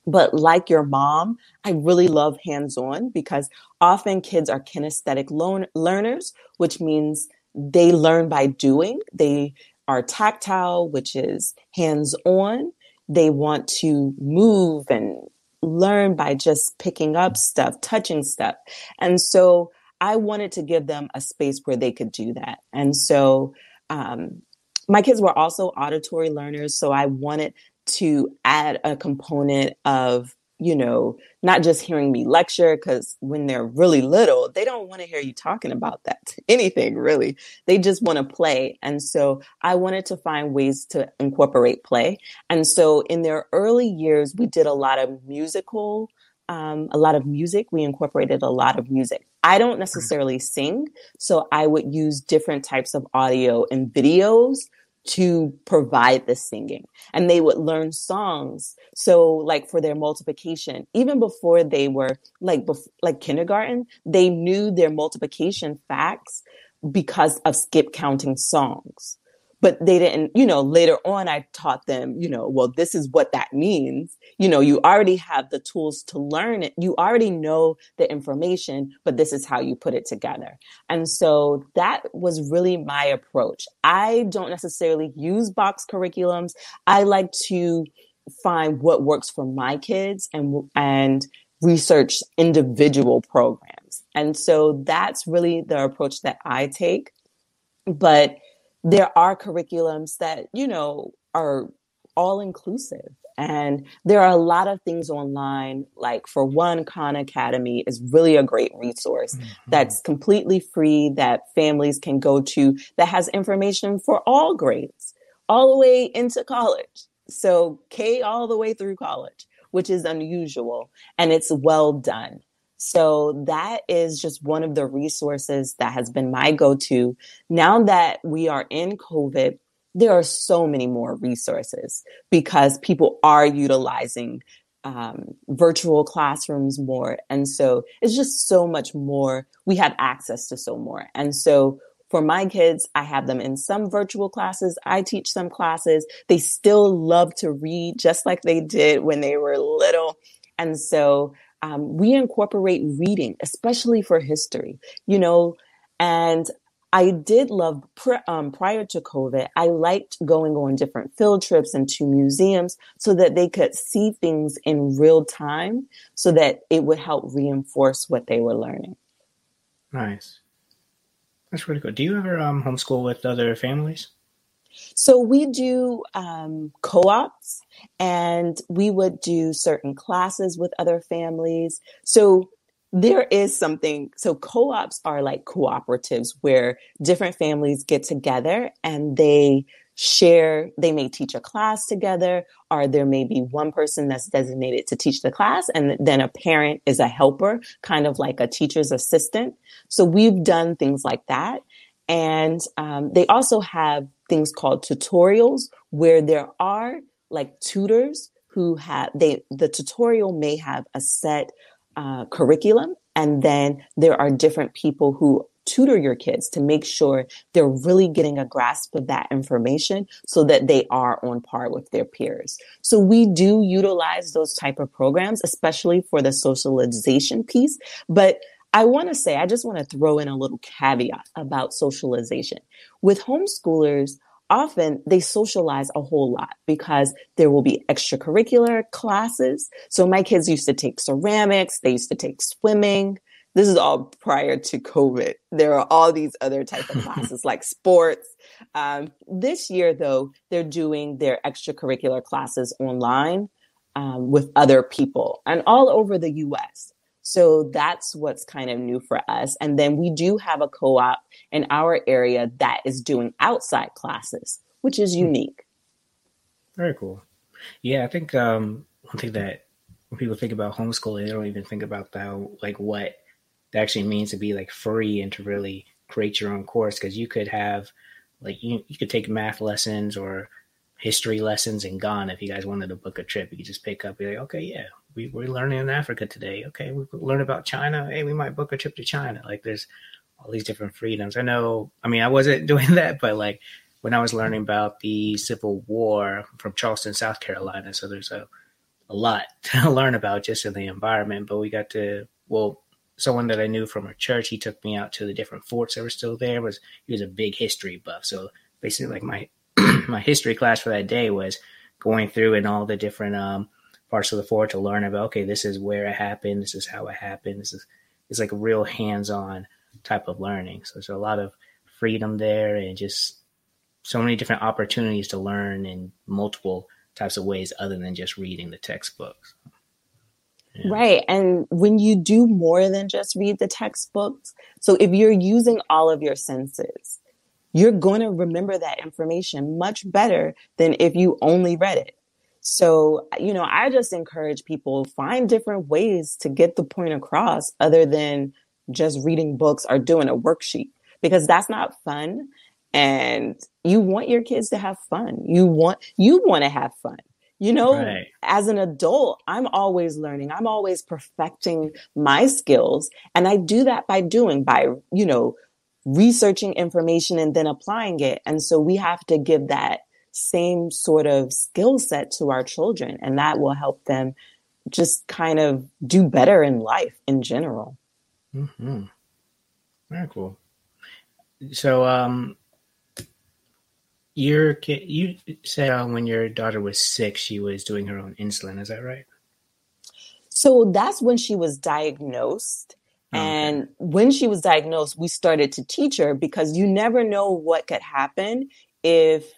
Speaker 1: But like your mom, I really love hands on because often kids are kinesthetic learners, which means they learn by doing. They are tactile, which is hands on. They want to move and learn by just picking up stuff, touching stuff. And so I wanted to give them a space where they could do that. And so um, my kids were also auditory learners. So I wanted to add a component of, you know, not just hearing me lecture, because when they're really little, they don't want to hear you talking about that, <laughs> anything really. They just want to play. And so I wanted to find ways to incorporate play. And so in their early years, we did a lot of musical um, a lot of music. We incorporated a lot of music. I don't necessarily sing, so I would use different types of audio and videos to provide the singing. And they would learn songs. So like for their multiplication, even before they were like bef- like kindergarten, they knew their multiplication facts because of skip counting songs but they didn't, you know, later on I taught them, you know, well, this is what that means. You know, you already have the tools to learn it. You already know the information, but this is how you put it together. And so that was really my approach. I don't necessarily use box curriculums. I like to find what works for my kids and, and research individual programs. And so that's really the approach that I take. But there are curriculums that, you know, are all inclusive. And there are a lot of things online. Like for one, Khan Academy is really a great resource mm-hmm. that's completely free that families can go to that has information for all grades, all the way into college. So K all the way through college, which is unusual and it's well done. So that is just one of the resources that has been my go to. Now that we are in COVID, there are so many more resources because people are utilizing um, virtual classrooms more. And so it's just so much more. We have access to so more. And so for my kids, I have them in some virtual classes. I teach some classes. They still love to read just like they did when they were little. And so um, we incorporate reading, especially for history, you know, and I did love um, prior to COVID. I liked going on different field trips and to museums so that they could see things in real time, so that it would help reinforce what they were learning.
Speaker 2: Nice, that's really good. Do you ever um, homeschool with other families?
Speaker 1: So we do um, co-ops and we would do certain classes with other families. So there is something, so co-ops are like cooperatives where different families get together and they share, they may teach a class together, or there may be one person that's designated to teach the class, and then a parent is a helper, kind of like a teacher's assistant. So we've done things like that. And um, they also have things called tutorials where there are like tutors who have they the tutorial may have a set uh, curriculum and then there are different people who tutor your kids to make sure they're really getting a grasp of that information so that they are on par with their peers. So we do utilize those type of programs, especially for the socialization piece. But I want to say, I just want to throw in a little caveat about socialization. With homeschoolers, often they socialize a whole lot because there will be extracurricular classes. So my kids used to take ceramics, they used to take swimming. This is all prior to COVID. There are all these other type of <laughs> classes like sports. Um, this year, though, they're doing their extracurricular classes online um, with other people and all over the U.S. So that's what's kind of new for us. And then we do have a co op in our area that is doing outside classes, which is hmm. unique.
Speaker 2: Very cool. Yeah, I think um, one thing that when people think about homeschooling, they don't even think about that, like what that actually means to be like free and to really create your own course. Because you could have, like, you, you could take math lessons or history lessons in Ghana. If you guys wanted to book a trip, you could just pick up, be like, okay, yeah, we, we're learning in Africa today. Okay, we learn about China. Hey, we might book a trip to China. Like there's all these different freedoms. I know. I mean, I wasn't <laughs> doing that, but like when I was learning about the Civil War from Charleston, South Carolina, so there's a a lot <laughs> to learn about just in the environment. But we got to well, someone that I knew from our church, he took me out to the different forts that were still there. Was he was a big history buff, so basically like my <clears throat> my history class for that day was going through and all the different um parts of the fort to learn about okay this is where it happened this is how it happened this is it's like a real hands-on type of learning so there's a lot of freedom there and just so many different opportunities to learn in multiple types of ways other than just reading the textbooks
Speaker 1: yeah. Right. And when you do more than just read the textbooks, so if you're using all of your senses, you're going to remember that information much better than if you only read it. So, you know, I just encourage people find different ways to get the point across other than just reading books or doing a worksheet because that's not fun. And you want your kids to have fun. You want, you want to have fun. You know, right. as an adult, I'm always learning. I'm always perfecting my skills. And I do that by doing, by, you know, researching information and then applying it. And so we have to give that same sort of skill set to our children, and that will help them just kind of do better in life in general.
Speaker 2: Mm-hmm. Very cool. So, um, your kid, you said uh, when your daughter was six, she was doing her own insulin. Is that right?
Speaker 1: So that's when she was diagnosed. Oh, and when she was diagnosed, we started to teach her because you never know what could happen if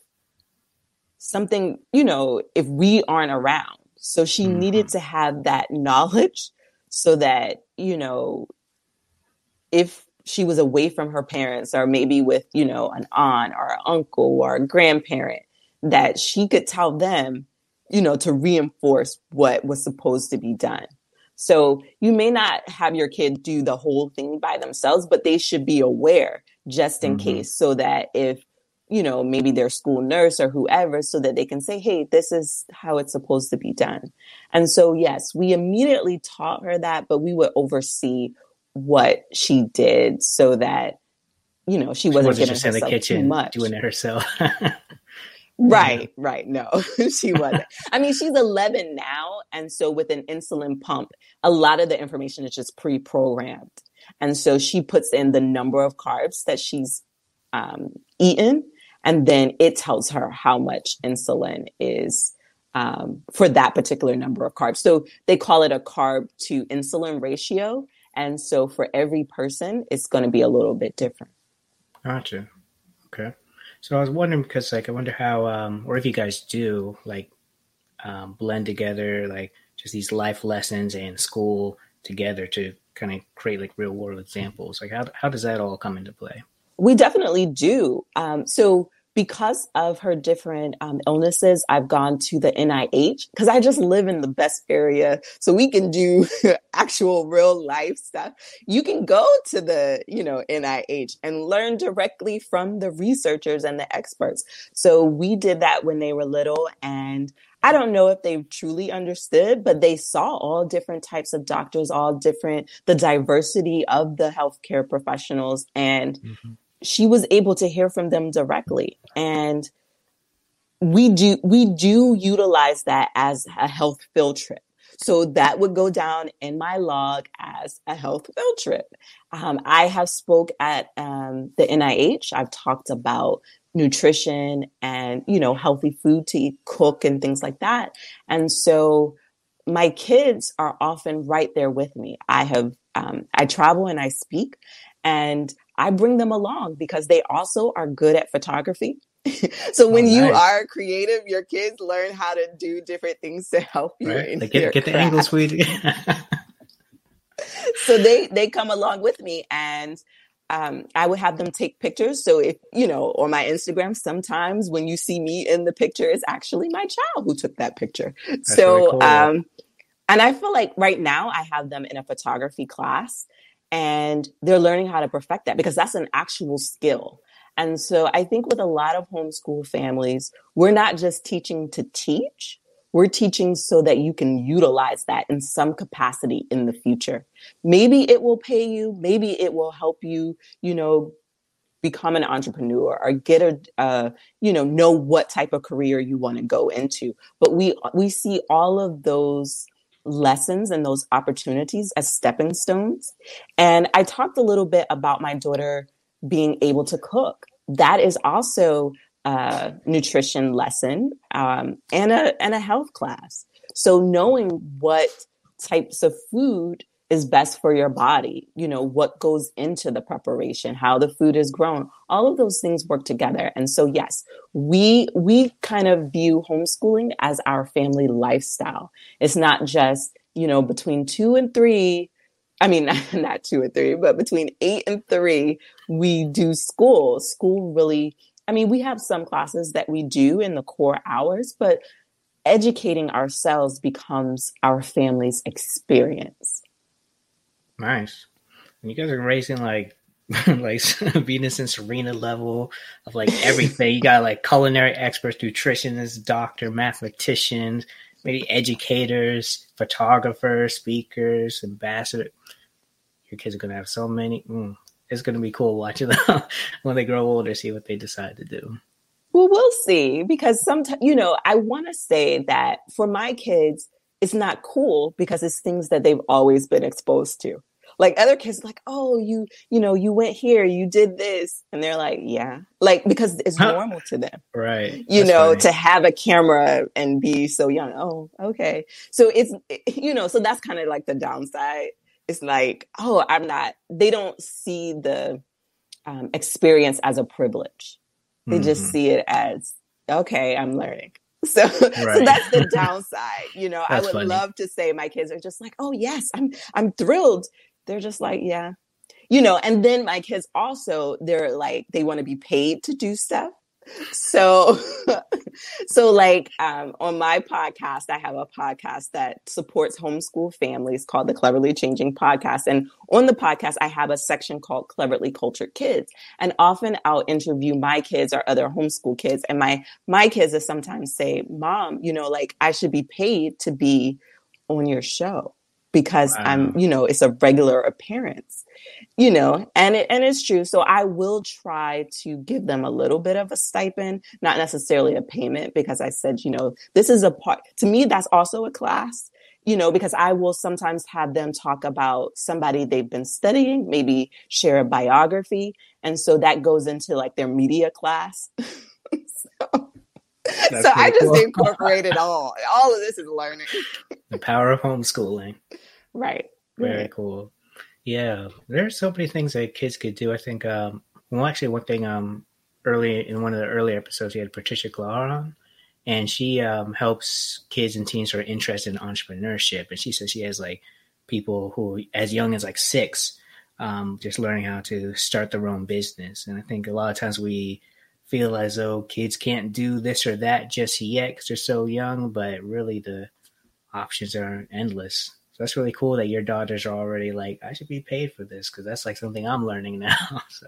Speaker 1: something, you know, if we aren't around. So she mm-hmm. needed to have that knowledge so that, you know, if she was away from her parents or maybe with, you know, an aunt or an uncle or a grandparent, that she could tell them, you know, to reinforce what was supposed to be done. So you may not have your kid do the whole thing by themselves, but they should be aware just in mm-hmm. case so that if, you know, maybe their school nurse or whoever, so that they can say, hey, this is how it's supposed to be done. And so, yes, we immediately taught her that, but we would oversee what she did so that, you know, she, wasn't, wasn't just in the kitchen
Speaker 2: doing it herself. <laughs>
Speaker 1: Right, right. No, <laughs> she wasn't. I mean, she's 11 now. And so with an insulin pump, a lot of the information is just pre programmed. And so she puts in the number of carbs that she's um, eaten, and then it tells her how much insulin is um, for that particular number of carbs. So they call it a carb to insulin ratio. And so for every person, it's going to be a little bit different.
Speaker 2: Gotcha. Okay. So I was wondering because like I wonder how um or if you guys do like um, blend together like just these life lessons and school together to kind of create like real world examples. Like how how does that all come into play?
Speaker 1: We definitely do. Um, so because of her different um, illnesses, I've gone to the NIH because I just live in the best area. So we can do <laughs> actual real life stuff. You can go to the, you know, NIH and learn directly from the researchers and the experts. So we did that when they were little and I don't know if they truly understood, but they saw all different types of doctors, all different, the diversity of the healthcare professionals. And mm-hmm she was able to hear from them directly. And we do we do utilize that as a health field trip. So that would go down in my log as a health field trip. Um, i have spoke at um, the nih i've talked about nutrition and you know healthy food to eat, cook and things like that. And so my kids are often right there with me. I have um, i travel and i speak and I bring them along because they also are good at photography. <laughs> so when oh, nice. you are creative, your kids learn how to do different things to help you. Right.
Speaker 2: They get, get the angles sweet. <laughs>
Speaker 1: so they they come along with me and um, I would have them take pictures. So if, you know, or my Instagram, sometimes when you see me in the picture, it's actually my child who took that picture. That's so, really cool. um, and I feel like right now I have them in a photography class and they're learning how to perfect that because that's an actual skill. And so I think with a lot of homeschool families, we're not just teaching to teach, we're teaching so that you can utilize that in some capacity in the future. Maybe it will pay you, maybe it will help you, you know, become an entrepreneur or get a uh, you know know what type of career you want to go into but we we see all of those lessons and those opportunities as stepping stones. And I talked a little bit about my daughter being able to cook. That is also a nutrition lesson um, and a and a health class. So knowing what types of food is best for your body, you know, what goes into the preparation, how the food is grown, all of those things work together. And so yes, we we kind of view homeschooling as our family lifestyle. It's not just, you know, between 2 and 3 I mean, <laughs> not two and three, but between eight and three, we do school. School really, I mean, we have some classes that we do in the core hours, but educating ourselves becomes our family's experience.
Speaker 2: Nice. And you guys are raising like <laughs> like <laughs> Venus and Serena level of like everything. you got like culinary experts, nutritionists, doctor, mathematicians, maybe educators, photographers, speakers, ambassador. Your kids are gonna have so many. Mm, it's going to be cool watching them <laughs> when they grow older, see what they decide to do.
Speaker 1: Well, we'll see because sometimes, you know, I want to say that for my kids, it's not cool because it's things that they've always been exposed to. Like other kids, like, oh, you, you know, you went here, you did this, and they're like, yeah, like because it's normal to them,
Speaker 2: right?
Speaker 1: You That's know, funny. to have a camera and be so young. Oh, okay. So it's, <laughs> you know, so that's kind of like the downside. It's like, oh, I'm not. They don't see the um, experience as a privilege. They mm-hmm. just see it as okay. I'm learning. So, right. so that's the <laughs> downside. You know, I would funny. love to say my kids are just like, oh yes, I'm I'm thrilled. They're just like, yeah. You know, and then my kids also, they're like, they want to be paid to do stuff. So, <laughs> so like um, on my podcast, I have a podcast that supports homeschool families called the Cleverly Changing Podcast. And on the podcast, I have a section called Cleverly Cultured Kids. And often I'll interview my kids or other homeschool kids. And my my kids will sometimes say, "Mom, you know, like I should be paid to be on your show." Because wow. I'm, you know, it's a regular appearance, you know, mm-hmm. and it, and it's true. So I will try to give them a little bit of a stipend, not necessarily a payment, because I said, you know, this is a part, to me, that's also a class, you know, because I will sometimes have them talk about somebody they've been studying, maybe share a biography. And so that goes into like their media class. <laughs> so, so I just cool. <laughs> incorporated all. All of this is learning. <laughs>
Speaker 2: the power of homeschooling.
Speaker 1: Right.
Speaker 2: Very
Speaker 1: right.
Speaker 2: cool. Yeah, there's so many things that kids could do. I think, um, well, actually, one thing um, early in one of the earlier episodes, we had Patricia Clar on, and she um, helps kids and teens who are interested in entrepreneurship. And she says she has like people who, as young as like six, um, just learning how to start their own business. And I think a lot of times we feel as though kids can't do this or that just yet because they're so young, but really the options are endless. So that's really cool that your daughters are already like, I should be paid for this because that's like something I'm learning now. <laughs> so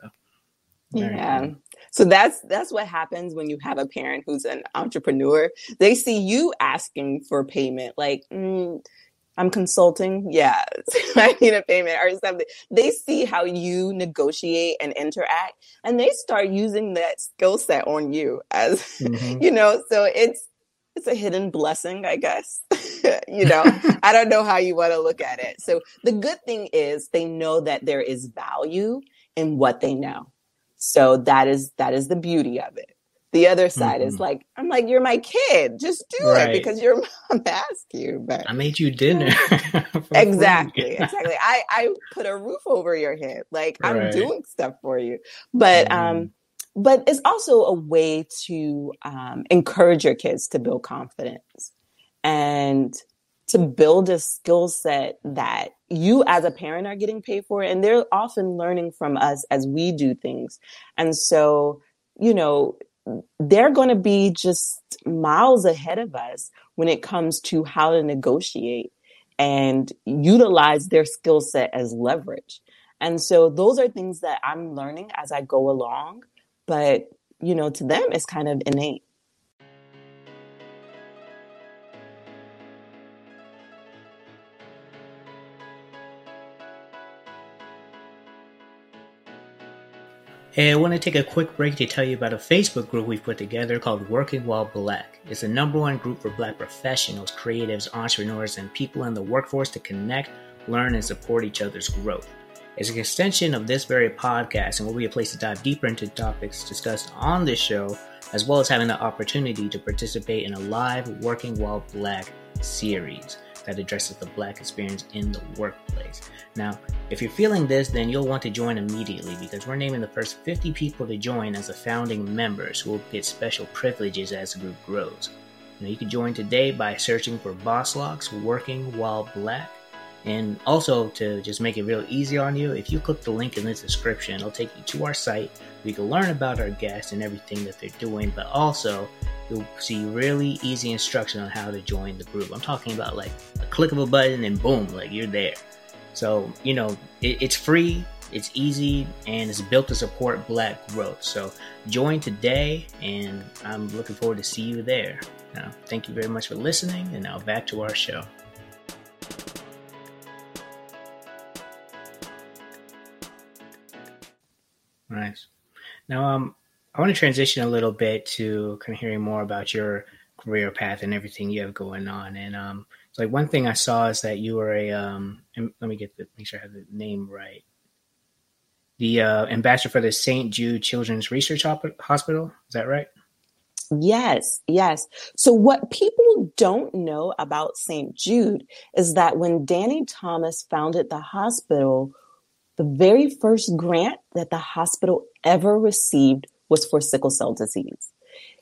Speaker 1: yeah. Cool. So that's that's what happens when you have a parent who's an entrepreneur. They see you asking for payment, like mm, I'm consulting. Yeah, <laughs> I need a payment or something. They see how you negotiate and interact, and they start using that skill set on you as mm-hmm. <laughs> you know. So it's it's a hidden blessing, I guess. <laughs> you know, I don't know how you want to look at it. So the good thing is they know that there is value in what they know. So that is that is the beauty of it. The other side mm-hmm. is like, I'm like, you're my kid. Just do right. it because your <laughs> mom asked you. But
Speaker 2: I made you dinner. <laughs> <laughs>
Speaker 1: exactly. exactly. I, I put a roof over your head. Like right. I'm doing stuff for you. But mm-hmm. um but it's also a way to um, encourage your kids to build confidence and to build a skill set that you as a parent are getting paid for and they're often learning from us as we do things and so you know they're going to be just miles ahead of us when it comes to how to negotiate and utilize their skill set as leverage. And so those are things that i'm learning as i go along but you know to them it's kind of innate
Speaker 2: Hey, I want to take a quick break to tell you about a Facebook group we've put together called Working While Black. It's the number one group for black professionals, creatives, entrepreneurs, and people in the workforce to connect, learn, and support each other's growth. It's an extension of this very podcast and will be a place to dive deeper into topics discussed on this show, as well as having the opportunity to participate in a live Working While Black series that addresses the black experience in the workplace. Now, if you're feeling this, then you'll want to join immediately because we're naming the first 50 people to join as the founding members who will get special privileges as the group grows. Now, you can join today by searching for Boss Locks Working While Black. And also, to just make it real easy on you, if you click the link in the description, it'll take you to our site you can learn about our guests and everything that they're doing, but also you'll see really easy instruction on how to join the group. I'm talking about like a click of a button and boom, like you're there. So, you know, it, it's free, it's easy, and it's built to support black growth. So join today, and I'm looking forward to see you there. Now, thank you very much for listening, and now back to our show. Now, um, I want to transition a little bit to kind of hearing more about your career path and everything you have going on. And um, so like one thing I saw is that you were a um, let me get the make sure I have the name right. The uh, ambassador for the St. Jude Children's Research Hospital. Is that right?
Speaker 1: Yes, yes. So, what people don't know about St. Jude is that when Danny Thomas founded the hospital, the very first grant that the hospital ever received was for sickle cell disease.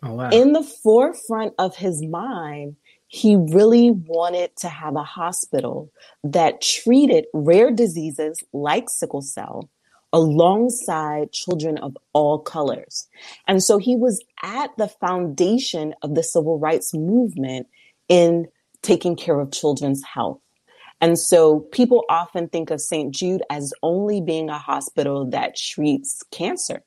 Speaker 1: Oh, wow. In the forefront of his mind, he really wanted to have a hospital that treated rare diseases like sickle cell alongside children of all colors. And so he was at the foundation of the civil rights movement in taking care of children's health. And so people often think of St. Jude as only being a hospital that treats cancer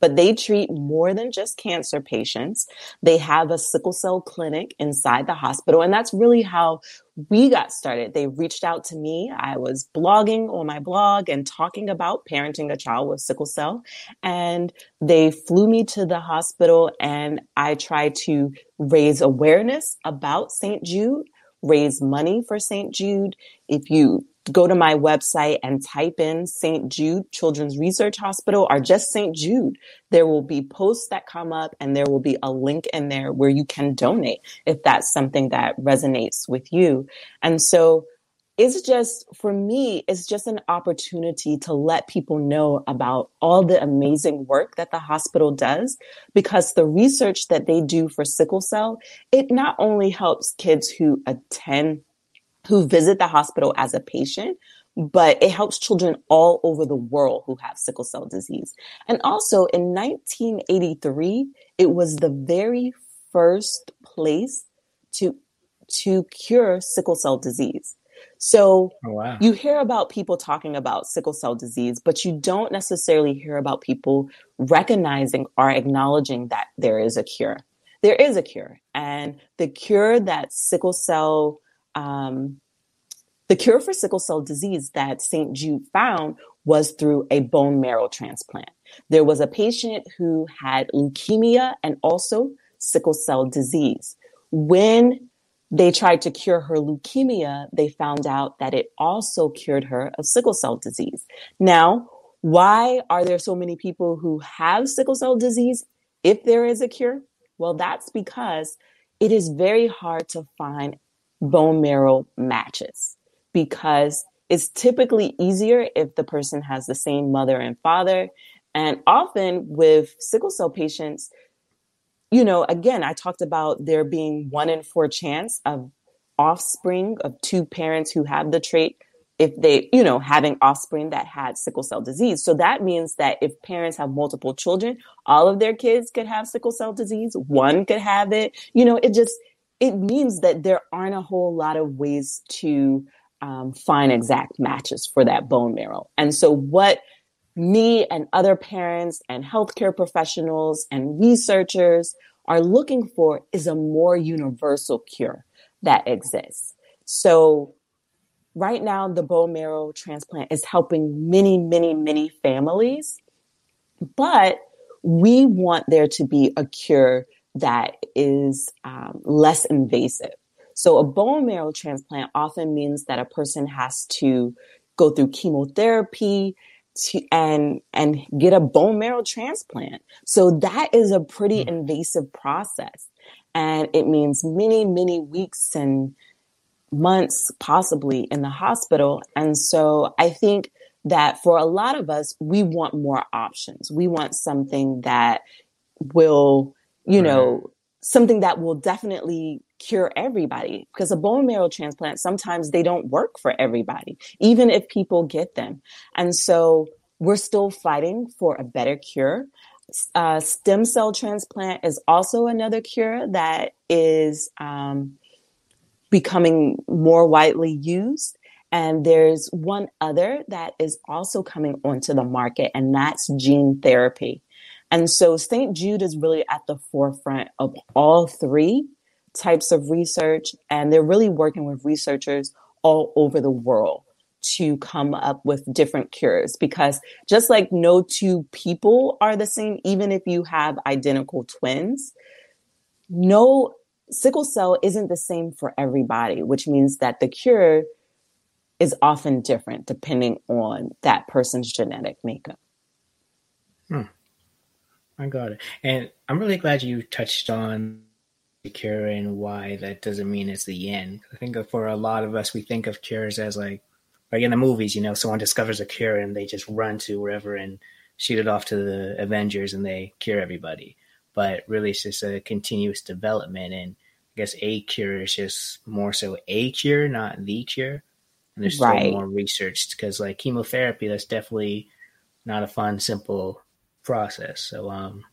Speaker 1: but they treat more than just cancer patients. They have a sickle cell clinic inside the hospital. And that's really how we got started. They reached out to me. I was blogging on my blog and talking about parenting a child with sickle cell. And they flew me to the hospital and I tried to raise awareness about St. Jude raise money for St. Jude. If you go to my website and type in St. Jude Children's Research Hospital or just St. Jude, there will be posts that come up and there will be a link in there where you can donate if that's something that resonates with you. And so it's just, for me, it's just an opportunity to let people know about all the amazing work that the hospital does because the research that they do for sickle cell, it not only helps kids who attend who visit the hospital as a patient, but it helps children all over the world who have sickle cell disease. And also in 1983, it was the very first place to to cure sickle cell disease. So oh, wow. you hear about people talking about sickle cell disease, but you don't necessarily hear about people recognizing or acknowledging that there is a cure. There is a cure, and the cure that sickle cell um, the cure for sickle cell disease that St. Jude found was through a bone marrow transplant. There was a patient who had leukemia and also sickle cell disease. When they tried to cure her leukemia, they found out that it also cured her of sickle cell disease. Now, why are there so many people who have sickle cell disease if there is a cure? Well, that's because it is very hard to find bone marrow matches because it's typically easier if the person has the same mother and father. And often with sickle cell patients, you know, again, I talked about there being one in four chance of offspring of two parents who have the trait if they, you know, having offspring that had sickle cell disease. So that means that if parents have multiple children, all of their kids could have sickle cell disease. One could have it. You know, it just, it means that there aren't a whole lot of ways to um, find exact matches for that bone marrow. And so what me and other parents and healthcare professionals and researchers are looking for is a more universal cure that exists. So right now, the bone marrow transplant is helping many, many, many families, but we want there to be a cure that is um, less invasive. So a bone marrow transplant often means that a person has to go through chemotherapy to, and and get a bone marrow transplant. So that is a pretty mm-hmm. invasive process. And it means many, many weeks and months possibly in the hospital. And so I think that for a lot of us, we want more options. We want something that will, you right. know, something that will definitely cure everybody because a bone marrow transplant sometimes they don't work for everybody even if people get them. And so we're still fighting for a better cure. Uh, stem cell transplant is also another cure that is um, becoming more widely used. And there's one other that is also coming onto the market and that's gene therapy. And so st jude is really at the forefront of all three types of research, and they're really working with researchers all over the world to come up with different cures because just like no two people are the same, even if you have identical twins, no sickle cell isn't the same for everybody, which means that the cure is often different depending on that person's genetic makeup.
Speaker 2: Hmm. I got it. And I'm really glad you touched on cure and why that doesn't mean it's the end. I think for a lot of us, we think of cures as like, like in the movies, you know, someone discovers a cure and they just run to wherever and shoot it off to the Avengers and they cure everybody. But really, it's just a continuous development. And I guess a cure is just more so a cure, not the cure. And there's still right. more research because, like chemotherapy, that's definitely not a fun, simple process. So, um,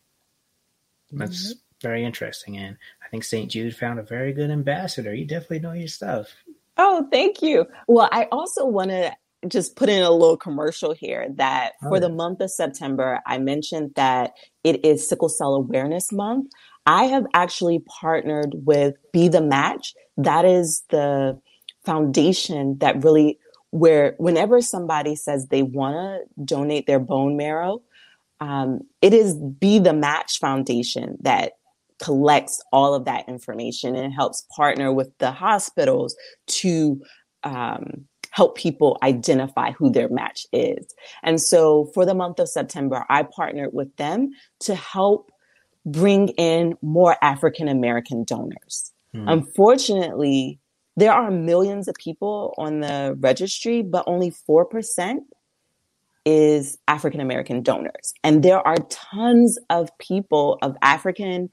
Speaker 2: that's mm-hmm. Very interesting. And I think St. Jude found a very good ambassador. You definitely know your stuff.
Speaker 1: Oh, thank you. Well, I also want to just put in a little commercial here that oh, for the month of September, I mentioned that it is Sickle Cell Awareness Month. I have actually partnered with Be the Match. That is the foundation that really, where whenever somebody says they want to donate their bone marrow, um, it is Be the Match Foundation that collects all of that information and helps partner with the hospitals to um, help people identify who their match is. And so for the month of September, I partnered with them to help bring in more African American donors. Mm. Unfortunately, there are millions of people on the registry, but only 4% is African American donors. And there are tons of people of African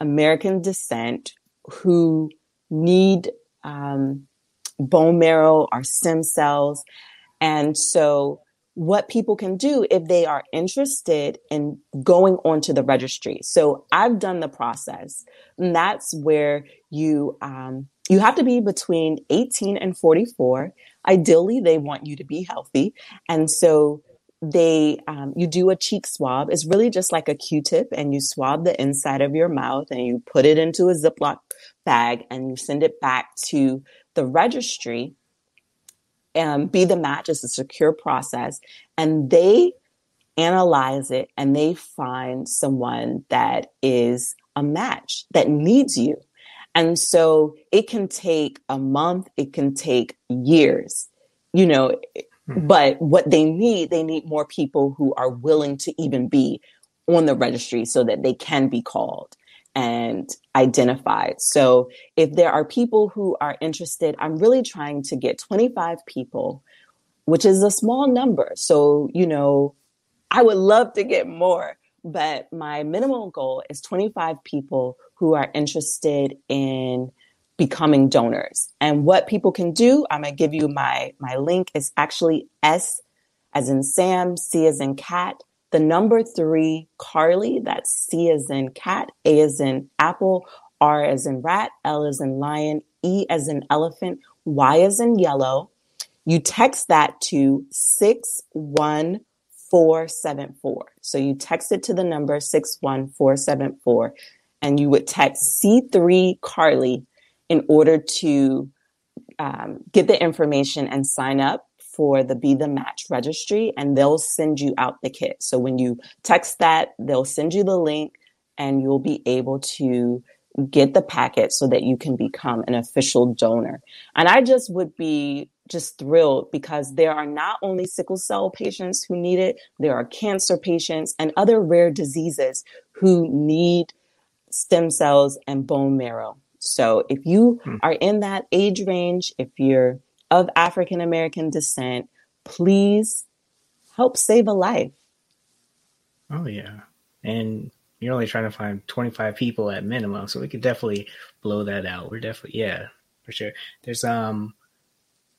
Speaker 1: American descent who need um, bone marrow or stem cells. And so, what people can do if they are interested in going onto the registry. So, I've done the process, and that's where you um, you have to be between 18 and 44. Ideally, they want you to be healthy, and so they um, you do a cheek swab. It's really just like a q-tip and you swab the inside of your mouth and you put it into a ziploc bag and you send it back to the registry and be the match. Is a secure process and they analyze it and they find someone that is a match that needs you. And so it can take a month. It can take years. You know Hmm. But what they need, they need more people who are willing to even be on the registry so that they can be called and identified. So if there are people who are interested, I'm really trying to get 25 people, which is a small number. So, you know, I would love to get more, but my minimum goal is 25 people who are interested in becoming donors. And what people can do, I'm going to give you my, my link is actually S as in Sam, C as in cat, the number three Carly, that's C as in cat, A as in apple, R as in rat, L as in lion, E as in elephant, Y as in yellow. You text that to 61474. So you text it to the number 61474 and you would text C3 Carly in order to um, get the information and sign up for the Be the Match registry, and they'll send you out the kit. So when you text that, they'll send you the link, and you'll be able to get the packet so that you can become an official donor. And I just would be just thrilled because there are not only sickle cell patients who need it, there are cancer patients and other rare diseases who need stem cells and bone marrow. So if you hmm. are in that age range, if you're of African American descent, please help save a life.
Speaker 2: Oh yeah. And you're only trying to find 25 people at minimum, so we could definitely blow that out. We're definitely yeah, for sure. There's um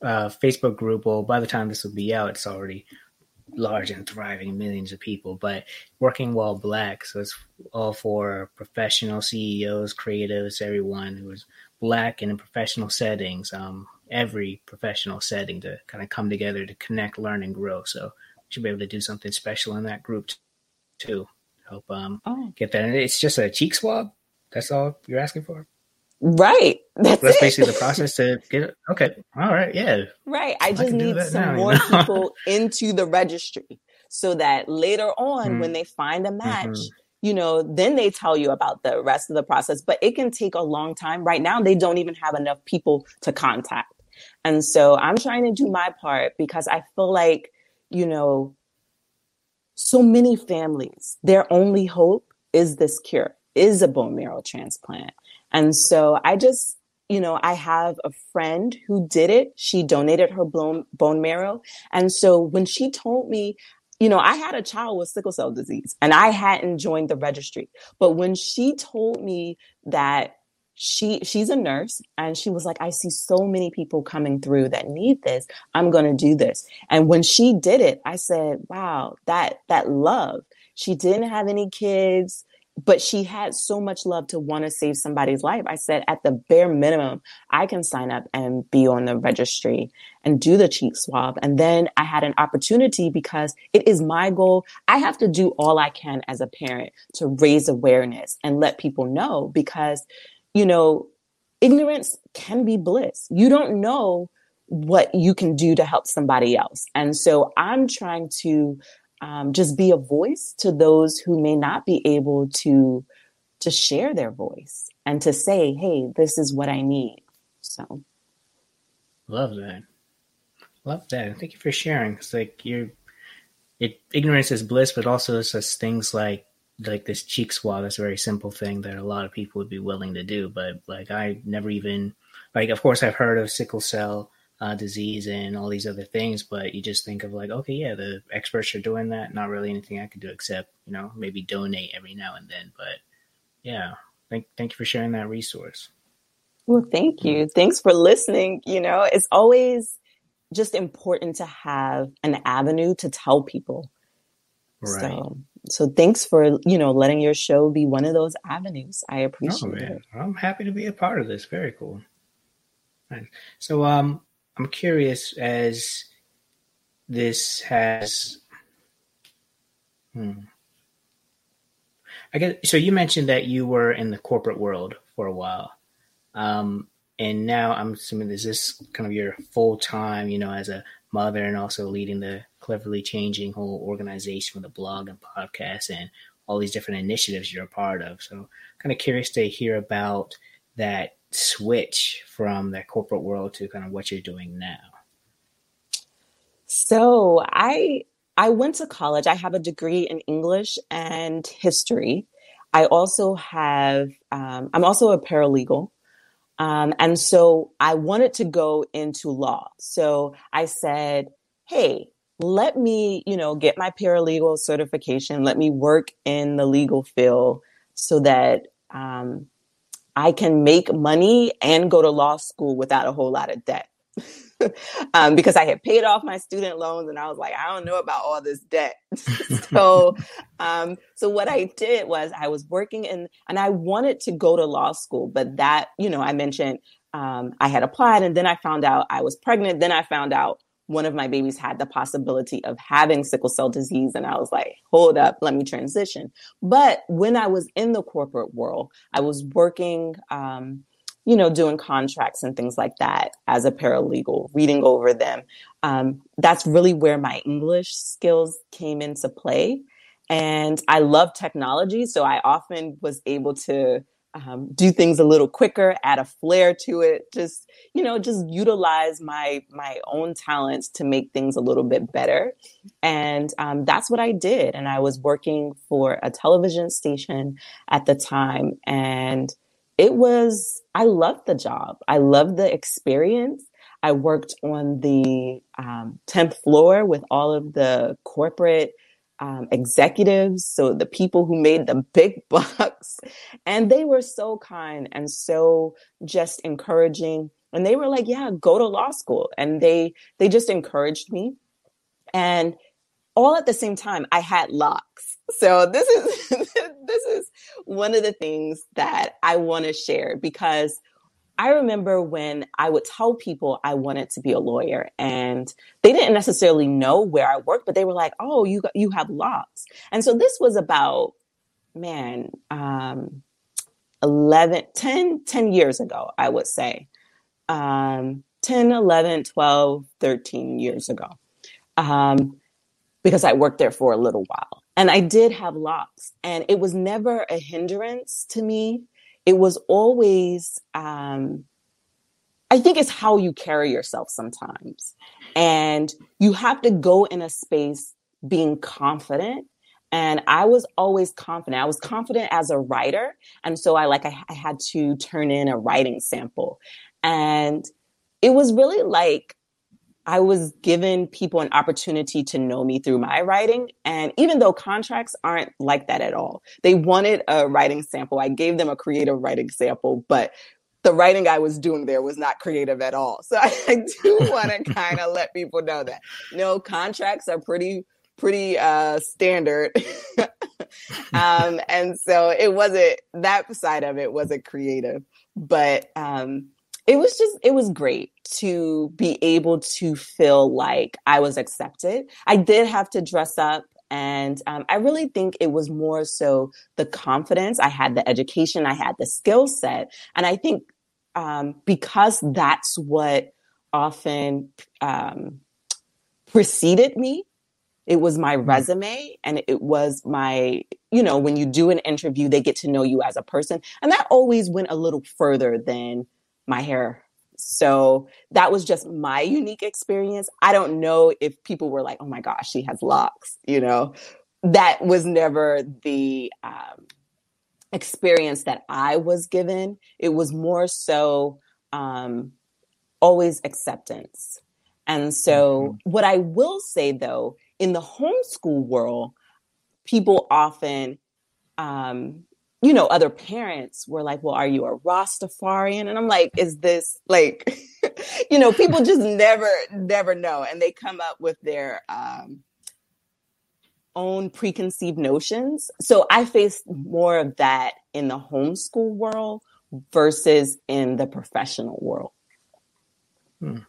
Speaker 2: a Facebook group. Well, by the time this will be out, it's already large and thriving, millions of people, but working while black. So it's all for professional CEOs, creatives, everyone who is black in professional settings, um, every professional setting to kind of come together to connect, learn, and grow. So we should be able to do something special in that group too. Hope um, oh. get that. And it's just a cheek swab. That's all you're asking for.
Speaker 1: Right. That's,
Speaker 2: that's basically the process to get it. Okay. All right. Yeah.
Speaker 1: Right. I just I need some now, more you know? people <laughs> into the registry so that later on, mm when they find a match, mm-hmm. you know, then they tell you about the rest of the process. But it can take a long time. Right now, they don't even have enough people to contact. And so I'm trying to do my part because I feel like, you know, so many families, their only hope is this cure, is a bone marrow transplant. And so I just, you know, I have a friend who did it. She donated her bone, bone marrow. And so when she told me, you know, I had a child with sickle cell disease and I hadn't joined the registry. But when she told me that she she's a nurse and she was like i see so many people coming through that need this i'm going to do this and when she did it i said wow that that love she didn't have any kids but she had so much love to want to save somebody's life. I said, at the bare minimum, I can sign up and be on the registry and do the cheek swab. And then I had an opportunity because it is my goal. I have to do all I can as a parent to raise awareness and let people know because, you know, ignorance can be bliss. You don't know what you can do to help somebody else. And so I'm trying to um, just be a voice to those who may not be able to to share their voice and to say, "Hey, this is what I need." So,
Speaker 2: love that. Love that. Thank you for sharing. It's like you're, it ignorance is bliss, but also it's just things like like this cheek swab. That's a very simple thing that a lot of people would be willing to do. But like I never even like. Of course, I've heard of sickle cell uh, disease and all these other things. But you just think of like, okay, yeah, the experts are doing that. Not really anything I can do except you know maybe donate every now and then. But yeah, thank thank you for sharing that resource.
Speaker 1: Well, thank you. Thanks for listening. You know, it's always just important to have an avenue to tell people. Right. So, so thanks for you know letting your show be one of those avenues. I appreciate oh, it.
Speaker 2: I'm happy to be a part of this. Very cool. So, um, I'm curious as this has. Hmm. I guess so. You mentioned that you were in the corporate world for a while, um, and now I'm assuming is this kind of your full time, you know, as a mother and also leading the cleverly changing whole organization with a blog and podcast and all these different initiatives you're a part of. So, kind of curious to hear about that switch from that corporate world to kind of what you're doing now?
Speaker 1: So I I went to college. I have a degree in English and history. I also have um, I'm also a paralegal. Um, and so I wanted to go into law. So I said, hey, let me, you know, get my paralegal certification. Let me work in the legal field so that um, I can make money and go to law school without a whole lot of debt. <laughs> um, because I had paid off my student loans and I was like, I don't know about all this debt. <laughs> so, um, so what I did was I was working in, and I wanted to go to law school, but that, you know, I mentioned um, I had applied and then I found out I was pregnant. Then I found out one of my babies had the possibility of having sickle cell disease. And I was like, hold up, let me transition. But when I was in the corporate world, I was working, um, you know, doing contracts and things like that as a paralegal, reading over them. Um, that's really where my English skills came into play. And I love technology. So I often was able to um, do things a little quicker, add a flair to it, just you know, just utilize my my own talents to make things a little bit better, and um, that's what I did. And I was working for a television station at the time, and it was I loved the job. I loved the experience. I worked on the um, 10th floor with all of the corporate um, executives, so the people who made the big <laughs> bucks, and they were so kind and so just encouraging. And they were like, "Yeah, go to law school," and they they just encouraged me. And all at the same time, I had locks. <laughs> So this is <laughs> this is one of the things that I want to share because I remember when I would tell people I wanted to be a lawyer and they didn't necessarily know where I worked, but they were like, oh, you, you have locks. And so this was about, man, um, 11, 10, 10 years ago, I would say. Um, 10, 11, 12, 13 years ago. Um, because I worked there for a little while. And I did have locks, and it was never a hindrance to me. It was always, um, I think it's how you carry yourself sometimes. And you have to go in a space being confident. And I was always confident. I was confident as a writer. And so I like, I, I had to turn in a writing sample. And it was really like I was given people an opportunity to know me through my writing. And even though contracts aren't like that at all, they wanted a writing sample. I gave them a creative writing sample, but the writing I was doing there was not creative at all. So I, <laughs> I do want to <laughs> kind of let people know that. no, contracts are pretty, pretty uh, standard. <laughs> um, and so it wasn't, that side of it wasn't creative. But um, it was just it was great to be able to feel like I was accepted. I did have to dress up and um, I really think it was more so the confidence. I had the education, I had the skill set. And I think um, because that's what often um, preceded me, it was my mm-hmm. resume and it was my, you know, when you do an interview, they get to know you as a person. And that always went a little further than my hair. So that was just my unique experience. I don't know if people were like, oh my gosh, she has locks, you know, that was never the um, experience that I was given. It was more so um, always acceptance. And so, mm-hmm. what I will say though, in the homeschool world, people often um, you know, other parents were like, well, are you a Rastafarian? And I'm like, is this like, <laughs> you know, people just never, never know. And they come up with their um, own preconceived notions. So I faced more of that in the homeschool world versus in the professional world.
Speaker 2: Hmm.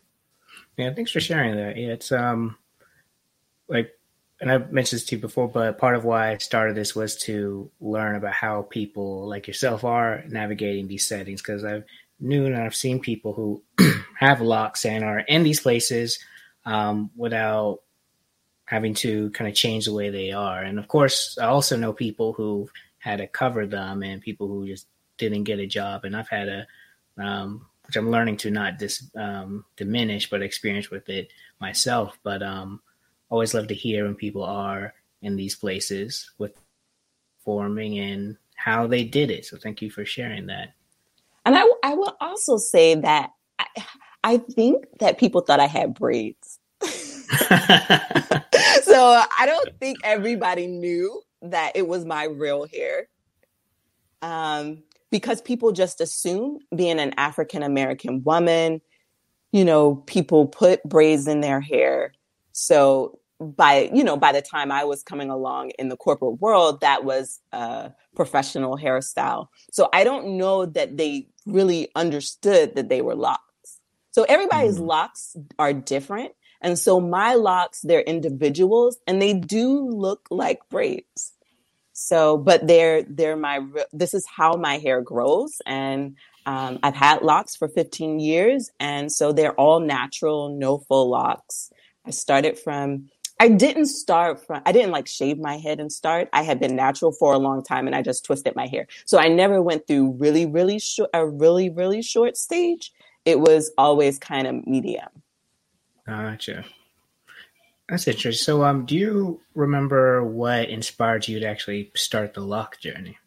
Speaker 2: Yeah, thanks for sharing that. Yeah, it's um like and I've mentioned this to you before, but part of why I started this was to learn about how people like yourself are navigating these settings because I've knew and I've seen people who <clears throat> have locks and are in these places um, without having to kind of change the way they are. And of course, I also know people who had to cover them and people who just didn't get a job. And I've had a, um, which I'm learning to not dis, um, diminish, but experience with it myself. But um, always love to hear when people are in these places with forming and how they did it. So thank you for sharing that.
Speaker 1: And I, I will also say that I, I think that people thought I had braids. <laughs> <laughs> so I don't think everybody knew that it was my real hair. Um, because people just assume being an African American woman, you know, people put braids in their hair so by you know by the time i was coming along in the corporate world that was a professional hairstyle. So i don't know that they really understood that they were locks. So everybody's mm. locks are different. And so my locks they're individuals and they do look like braids. So but they're they're my this is how my hair grows. And um, i've had locks for 15 years. And so they're all natural no full locks. I started from I didn't start from I didn't like shave my head and start. I had been natural for a long time and I just twisted my hair. So I never went through really really short a really really short stage. It was always kind of medium.
Speaker 2: Gotcha. That's interesting. So um do you remember what inspired you to actually start the lock journey?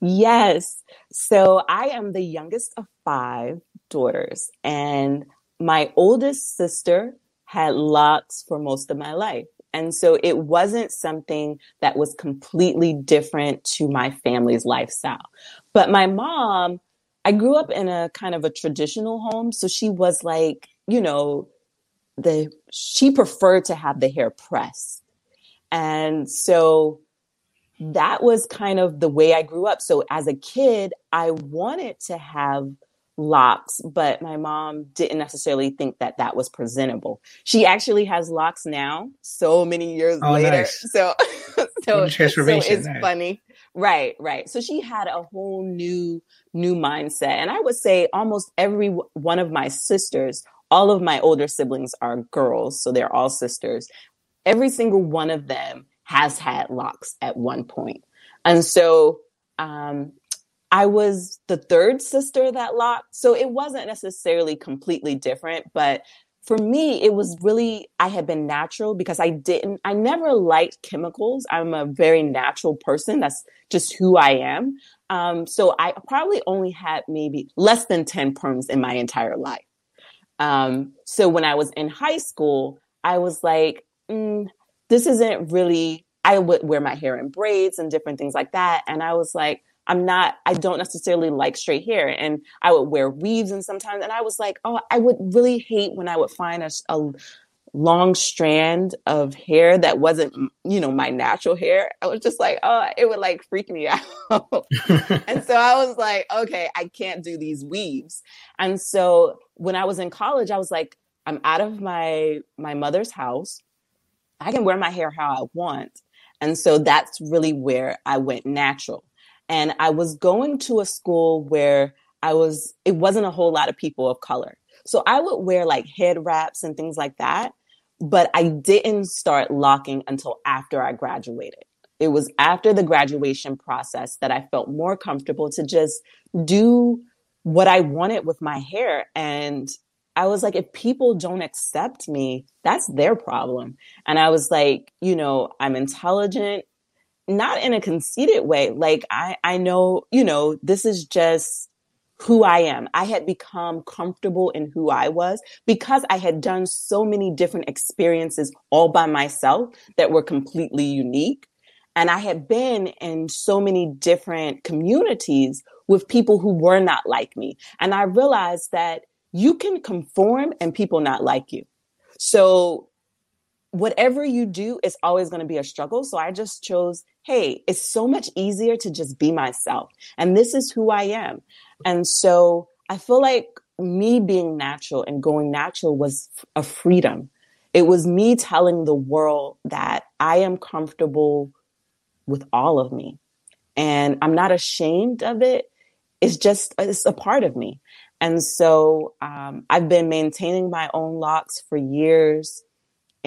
Speaker 1: Yes. So I am the youngest of 5 daughters and my oldest sister had locks for most of my life. And so it wasn't something that was completely different to my family's lifestyle. But my mom, I grew up in a kind of a traditional home. So she was like, you know, the, she preferred to have the hair pressed. And so that was kind of the way I grew up. So as a kid, I wanted to have locks, but my mom didn't necessarily think that that was presentable. She actually has locks now, so many years oh, later. Nice. So, <laughs> so, so it's nice. funny. Right, right. So she had a whole new new mindset. And I would say almost every one of my sisters, all of my older siblings are girls, so they're all sisters. Every single one of them has had locks at one point. And so um, I was the third sister that locked. So it wasn't necessarily completely different, but for me, it was really, I had been natural because I didn't, I never liked chemicals. I'm a very natural person. That's just who I am. Um, so I probably only had maybe less than 10 perms in my entire life. Um, so when I was in high school, I was like, mm, this isn't really, I would wear my hair in braids and different things like that. And I was like, I'm not, I don't necessarily like straight hair. And I would wear weaves and sometimes, and I was like, oh, I would really hate when I would find a, a long strand of hair that wasn't, you know, my natural hair. I was just like, oh, it would like freak me <laughs> out. and so I was like, okay, I can't do these weaves. And so when I was in college, I was like, I'm out of my my mother's house. I can wear my hair how I want. And so that's really where I went natural. And I was going to a school where I was, it wasn't a whole lot of people of color. So I would wear like head wraps and things like that. But I didn't start locking until after I graduated. It was after the graduation process that I felt more comfortable to just do what I wanted with my hair. And I was like, if people don't accept me, that's their problem. And I was like, you know, I'm intelligent not in a conceited way. Like I, I know, you know, this is just who I am. I had become comfortable in who I was because I had done so many different experiences all by myself that were completely unique. And I had been in so many different communities with people who were not like me. And I realized that you can conform and people not like you. So whatever you do is always going to be a struggle. So I just chose, hey, it's so much easier to just be myself. And this is who I am. And so I feel like me being natural and going natural was a freedom. It was me telling the world that I am comfortable with all of me. And I'm not ashamed of it. It's just, it's a part of me. And so um, I've been maintaining my own locks for years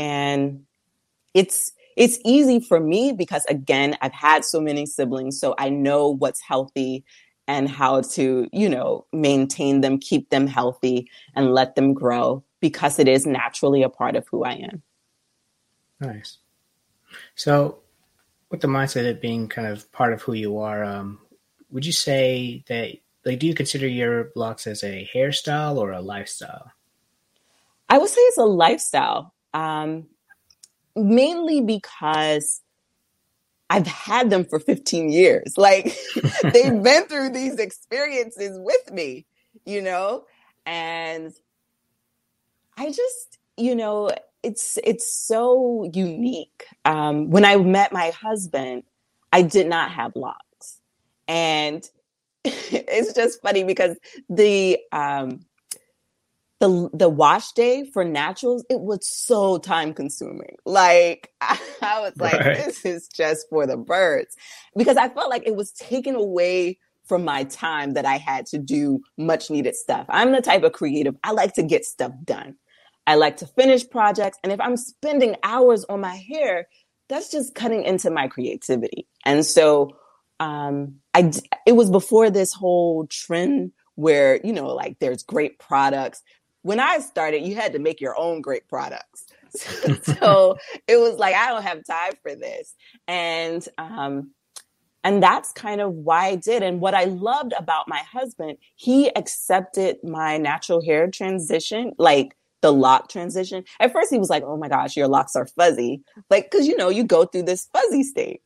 Speaker 1: and it's it's easy for me because again i've had so many siblings so i know what's healthy and how to you know maintain them keep them healthy and let them grow because it is naturally a part of who i am.
Speaker 2: Nice. So with the mindset of being kind of part of who you are um, would you say that like do you consider your locks as a hairstyle or a lifestyle?
Speaker 1: I would say it's a lifestyle um, mainly because I've had them for 15 years. Like <laughs> they've <laughs> been through these experiences with me, you know? And I just, you know, it's it's so unique. Um, when I met my husband, I did not have locks. And <laughs> it's just funny because the um the the wash day for naturals it was so time consuming like I, <laughs> I was like right. this is just for the birds. Because i felt like it was taken away from my time that i had to do much needed stuff. I'm the type of creative i like to get stuff done. I like to finish projects and if i'm spending hours on my hair that's just cutting into my creativity. And so um i it was before this whole trend where you know like there's great products when I started, you had to make your own great products. <laughs> <laughs> so it was like I don't have time for this, and um, and that's kind of why I did. And what I loved about my husband, he accepted my natural hair transition, like the lock transition. At first, he was like, "Oh my gosh, your locks are fuzzy," like because you know you go through this fuzzy stage,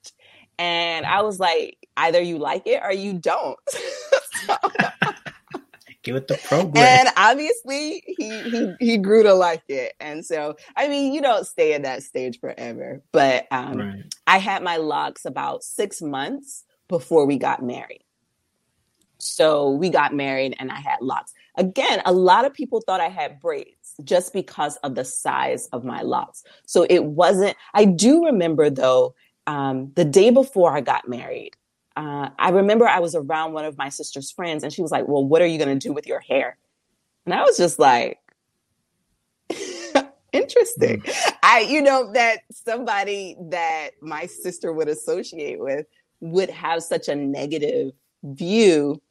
Speaker 1: and I was like, either you like it or you don't. <laughs> so,
Speaker 2: Get with the program.
Speaker 1: And obviously he, he he grew to like it. And so I mean, you don't stay in that stage forever. But um, right. I had my locks about six months before we got married. So we got married and I had locks. Again, a lot of people thought I had braids just because of the size of my locks. So it wasn't, I do remember though, um, the day before I got married, uh, I remember I was around one of my sister's friends and she was like, Well, what are you going to do with your hair? And I was just like, <laughs> Interesting. Mm. I, you know, that somebody that my sister would associate with would have such a negative view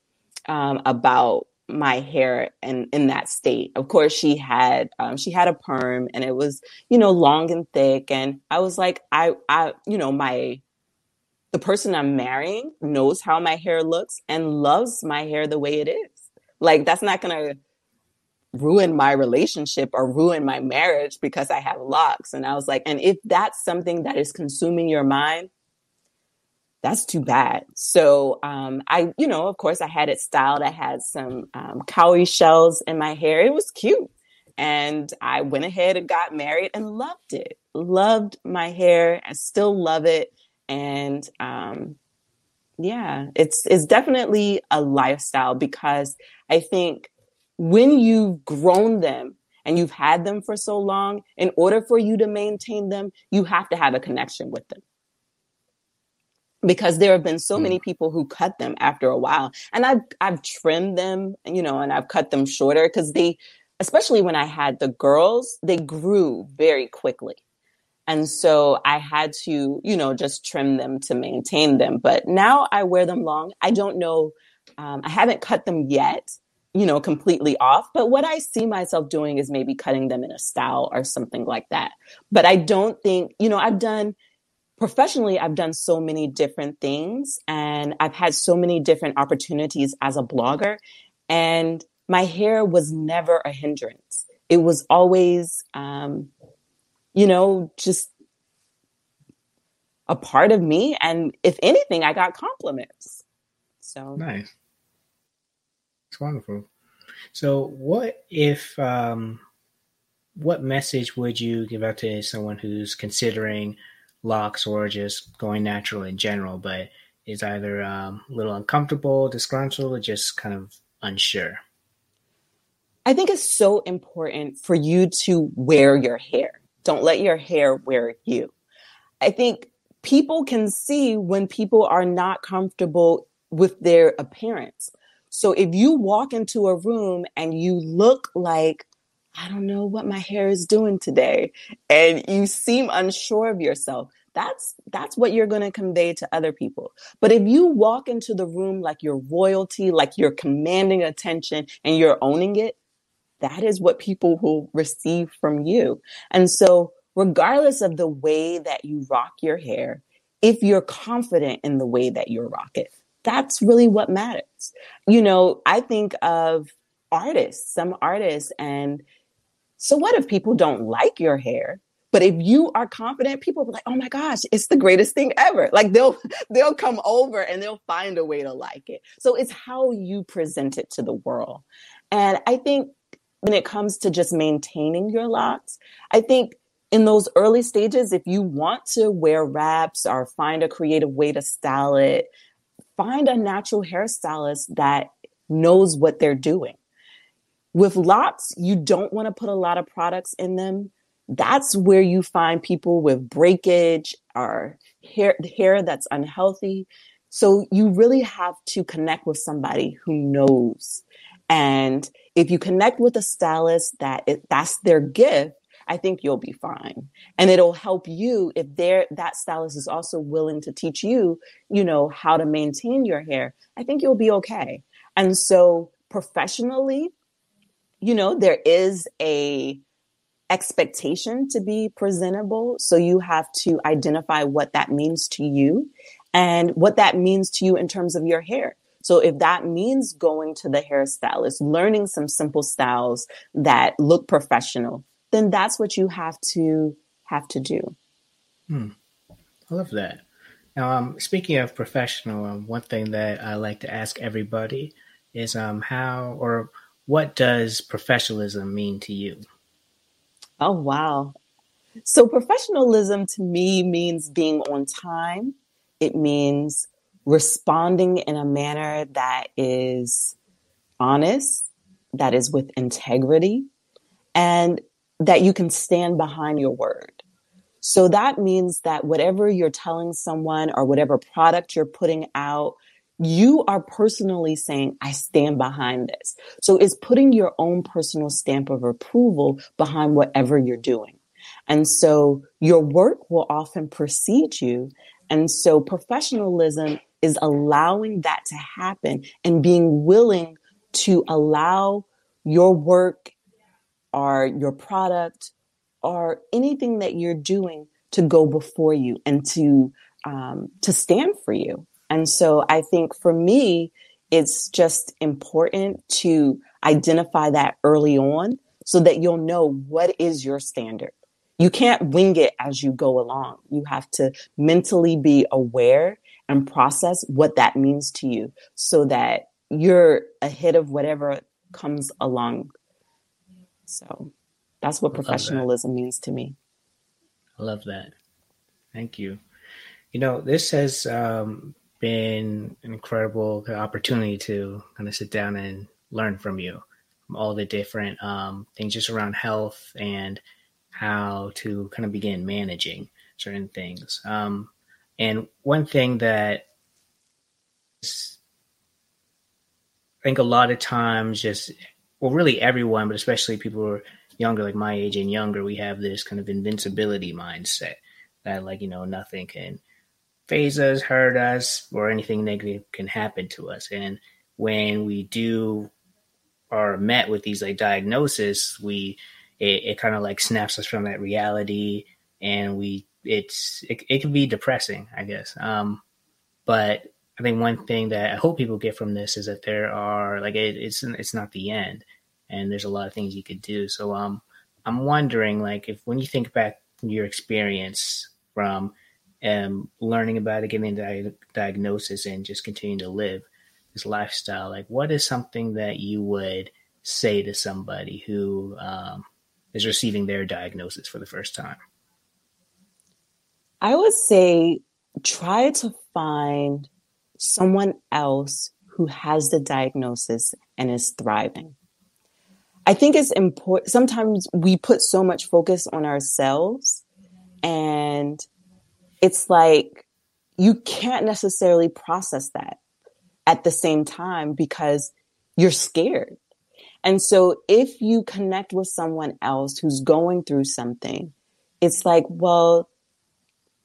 Speaker 1: um, about my hair and in that state. Of course, she had um, she had a perm and it was you know long and thick, and I was like, I I you know my the person I'm marrying knows how my hair looks and loves my hair the way it is. Like that's not gonna ruin my relationship or ruin my marriage because I have locks. And I was like, and if that's something that is consuming your mind, that's too bad. So um, I, you know, of course, I had it styled. I had some um, cowrie shells in my hair. It was cute. And I went ahead and got married and loved it. Loved my hair. I still love it. And um, yeah, it's it's definitely a lifestyle because I think when you've grown them and you've had them for so long, in order for you to maintain them, you have to have a connection with them. Because there have been so many mm. people who cut them after a while. And i've i've trimmed them you know and i've cut them shorter because they especially when i had the girls they grew very quickly and so i had to you know just trim them to maintain them. But now i wear them long. I don't know um, i haven't cut them yet you know completely off. But what i see myself doing is maybe cutting them in a style or something like that. But i don't think you know i've done professionally, I've done so many different things. And I've had so many different opportunities as a blogger. And my hair was never a hindrance. It was always, um, you know, just a part of me. And if anything, I got compliments. So
Speaker 2: nice. It's wonderful. So, what if, um, what message would you give out to someone who's considering locks or just going natural in general, but is either um, a little uncomfortable, disgruntled, or just kind of unsure?
Speaker 1: I think it's so important for you to wear your hair. Don't let your hair wear you. I think people can see when people are not comfortable with their appearance. So if you walk into a room and you look like I don't know what my hair is doing today and you seem unsure of yourself that's that's what you're going to convey to other people but if you walk into the room like you're royalty like you're commanding attention and you're owning it that is what people will receive from you and so regardless of the way that you rock your hair if you're confident in the way that you rock it that's really what matters you know i think of artists some artists and so what if people don't like your hair? But if you are confident, people will be like, "Oh my gosh, it's the greatest thing ever!" Like they'll <laughs> they'll come over and they'll find a way to like it. So it's how you present it to the world. And I think when it comes to just maintaining your locks, I think in those early stages, if you want to wear wraps or find a creative way to style it, find a natural hairstylist that knows what they're doing. With locks, you don't want to put a lot of products in them. That's where you find people with breakage or hair, hair that's unhealthy. So you really have to connect with somebody who knows. And if you connect with a stylist that it, that's their gift, I think you'll be fine. And it'll help you if there that stylist is also willing to teach you, you know, how to maintain your hair. I think you'll be okay. And so professionally, you know, there is a expectation to be presentable. So you have to identify what that means to you and what that means to you in terms of your hair. So if that means going to the hairstylist, learning some simple styles that look professional, then that's what you have to have to do.
Speaker 2: Hmm. I love that. Now, um, speaking of professional, um, one thing that I like to ask everybody is um, how or what does professionalism mean to you?
Speaker 1: Oh, wow. So, professionalism to me means being on time. It means responding in a manner that is honest, that is with integrity, and that you can stand behind your word. So that means that whatever you're telling someone or whatever product you're putting out, you are personally saying, I stand behind this. So it's putting your own personal stamp of approval behind whatever you're doing. And so your work will often precede you. And so professionalism is allowing that to happen and being willing to allow your work or your product or anything that you're doing to go before you and to um, to stand for you. And so I think for me, it's just important to identify that early on so that you'll know what is your standard. You can't wing it as you go along. You have to mentally be aware and process what that means to you so that you're ahead of whatever comes along. So that's what professionalism means to me.
Speaker 2: I love that. Thank you. You know, this has um, been an incredible opportunity to kind of sit down and learn from you all the different um, things just around health and how to kind of begin managing certain things. Um, and one thing that I think a lot of times just, well, really everyone, but especially people who are younger, like my age and younger, we have this kind of invincibility mindset that like, you know, nothing can – faze us, hurt us, or anything negative can happen to us. And when we do are met with these like diagnosis, we it, it kind of like snaps us from that reality, and we it's it, it can be depressing, I guess. Um, but I think one thing that I hope people get from this is that there are like it, it's it's not the end, and there's a lot of things you could do. So um, I'm wondering like if when you think back your experience from um, learning about it, getting a diagnosis, and just continuing to live this lifestyle. Like, what is something that you would say to somebody who um, is receiving their diagnosis for the first time?
Speaker 1: I would say try to find someone else who has the diagnosis and is thriving. I think it's important. Sometimes we put so much focus on ourselves and it's like you can't necessarily process that at the same time because you're scared. And so if you connect with someone else who's going through something, it's like, well,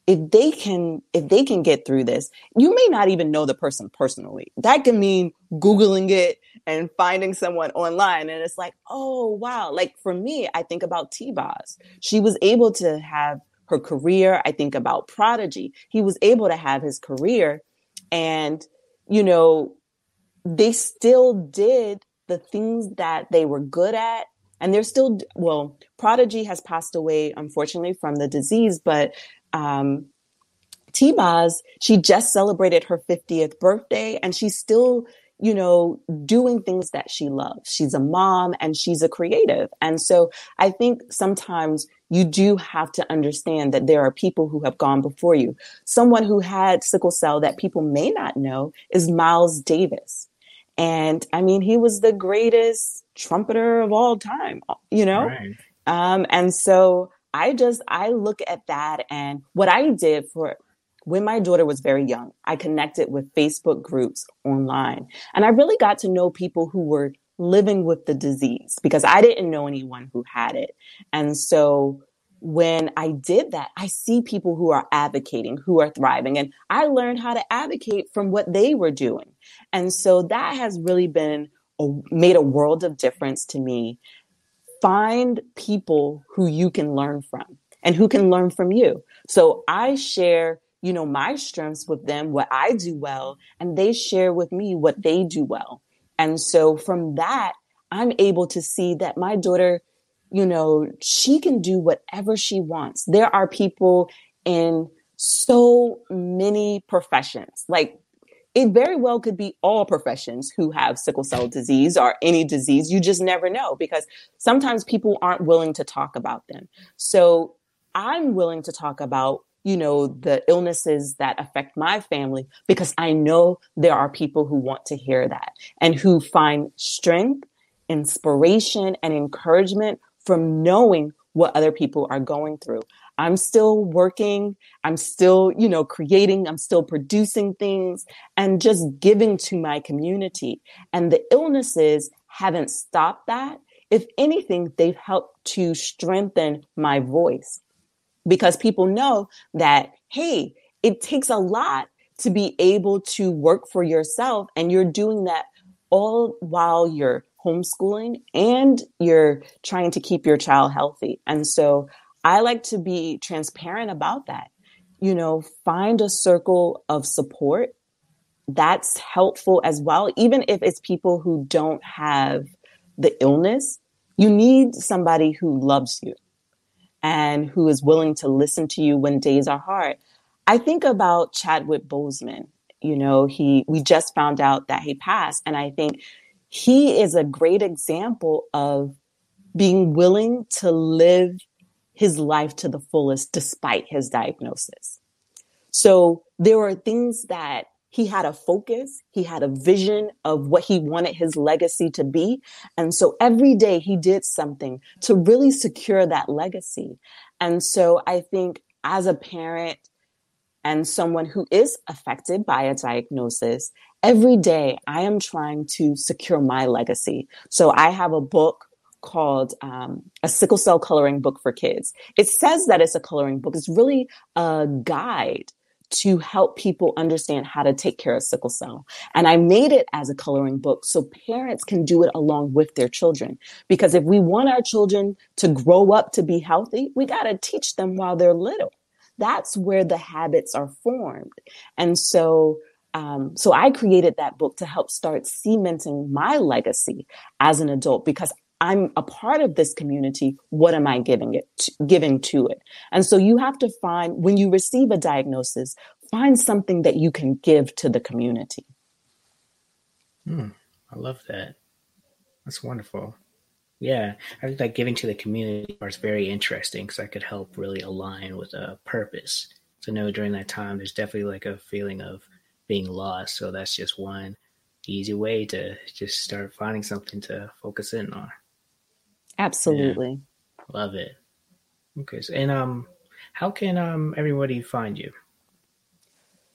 Speaker 1: if they can if they can get through this, you may not even know the person personally. That can mean googling it and finding someone online and it's like, "Oh, wow." Like for me, I think about T-Boz. She was able to have her career. I think about Prodigy. He was able to have his career and, you know, they still did the things that they were good at. And they're still, well, Prodigy has passed away, unfortunately, from the disease, but, um, T-Boz, she just celebrated her 50th birthday and she's still you know, doing things that she loves. She's a mom and she's a creative. And so I think sometimes you do have to understand that there are people who have gone before you. Someone who had sickle cell that people may not know is Miles Davis. And I mean, he was the greatest trumpeter of all time, you know? Right. Um, and so I just, I look at that and what I did for, when my daughter was very young, I connected with Facebook groups online and I really got to know people who were living with the disease because I didn't know anyone who had it. And so when I did that, I see people who are advocating, who are thriving, and I learned how to advocate from what they were doing. And so that has really been a, made a world of difference to me. Find people who you can learn from and who can learn from you. So I share, you know, my strengths with them, what I do well, and they share with me what they do well. And so from that, I'm able to see that my daughter, you know, she can do whatever she wants. There are people in so many professions. Like it very well could be all professions who have sickle cell disease or any disease. You just never know because sometimes people aren't willing to talk about them. So I'm willing to talk about you know, the illnesses that affect my family because I know there are people who want to hear that and who find strength, inspiration, and encouragement from knowing what other people are going through. I'm still working. I'm still, you know, creating. I'm still producing things and just giving to my community. And the illnesses haven't stopped that. If anything, they've helped to strengthen my voice because people know that, hey, it takes a lot to be able to work for yourself. And you're doing that all while you're homeschooling and you're trying to keep your child healthy. And so I like to be transparent about that. You know, find a circle of support that's helpful as well, even if it's people who don't have the illness. You need somebody who loves you and who is willing to listen to you when days are hard. I think about Chadwick Boseman. You know, he we just found out that he passed, and I think he is a great example of being willing to live his life to the fullest despite his diagnosis. So there were things that he had a focus, he had a vision of what he wanted his legacy to be. And so every day he did something to really secure that legacy. And so I think as a parent, and someone who is affected by a diagnosis, every day I am trying to secure my legacy. So I have a book called um, a sickle cell coloring book for kids. It says that it's a coloring book. It's really a guide to help people understand how to take care of sickle cell. And I made it as a coloring book so parents can do it along with their children. Because if we want our children to grow up to be healthy, we got to teach them while they're little that's where the habits are formed. And so, um, so I created that book to help start cementing my legacy as an adult because I'm a part of this community. What am I giving it, giving to it? And so you have to find, when you receive a diagnosis, find something that you can give to the community.
Speaker 2: Hmm, I love that. That's wonderful. Yeah, I think that giving to the community is very interesting because I could help really align with a purpose. So, know during that time, there's definitely like a feeling of being lost. So that's just one easy way to just start finding something to focus in on.
Speaker 1: Absolutely,
Speaker 2: yeah. love it. Okay, so and um, how can um everybody find you?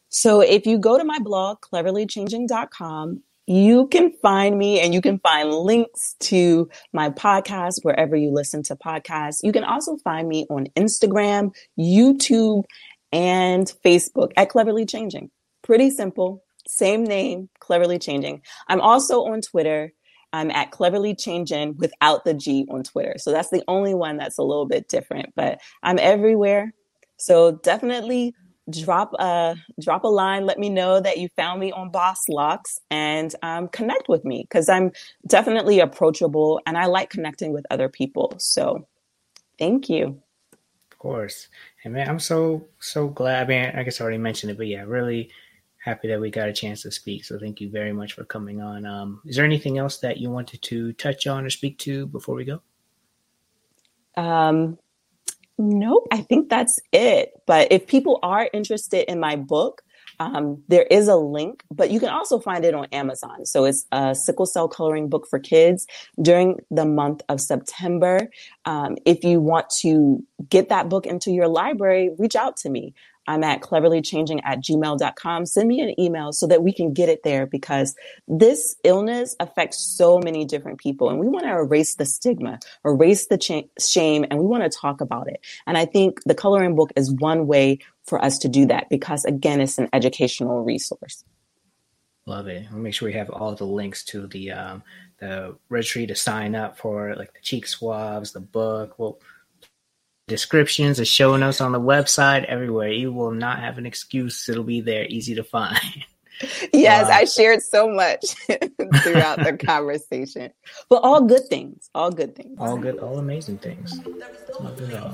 Speaker 1: So if you go to my blog, cleverlychanging.com, you can find me and you can find links to my podcast wherever you listen to podcasts. You can also find me on Instagram, YouTube, and Facebook at Cleverly Changing. Pretty simple. Same name, Cleverly Changing. I'm also on Twitter. I'm at Cleverly Changing without the G on Twitter. So that's the only one that's a little bit different, but I'm everywhere. So definitely drop a drop a line let me know that you found me on boss locks and um, connect with me because i'm definitely approachable and i like connecting with other people so thank you
Speaker 2: of course and man i'm so so glad i mean i guess i already mentioned it but yeah really happy that we got a chance to speak so thank you very much for coming on um, is there anything else that you wanted to touch on or speak to before we go
Speaker 1: um Nope, I think that's it. But if people are interested in my book, um, there is a link, but you can also find it on Amazon. So it's a sickle cell coloring book for kids during the month of September. Um, if you want to get that book into your library, reach out to me. I'm at cleverlychanging at gmail.com. Send me an email so that we can get it there because this illness affects so many different people and we want to erase the stigma, erase the ch- shame, and we want to talk about it. And I think the coloring book is one way for us to do that because again, it's an educational resource.
Speaker 2: Love it. We'll make sure we have all the links to the um, the registry to sign up for like the cheek swabs, the book. Well, descriptions, the show notes on the website, everywhere. You will not have an excuse. It'll be there, easy to find. <laughs>
Speaker 1: Yes, uh, I shared so much <laughs> throughout the conversation. But all good things. All good things.
Speaker 2: All good, all amazing things.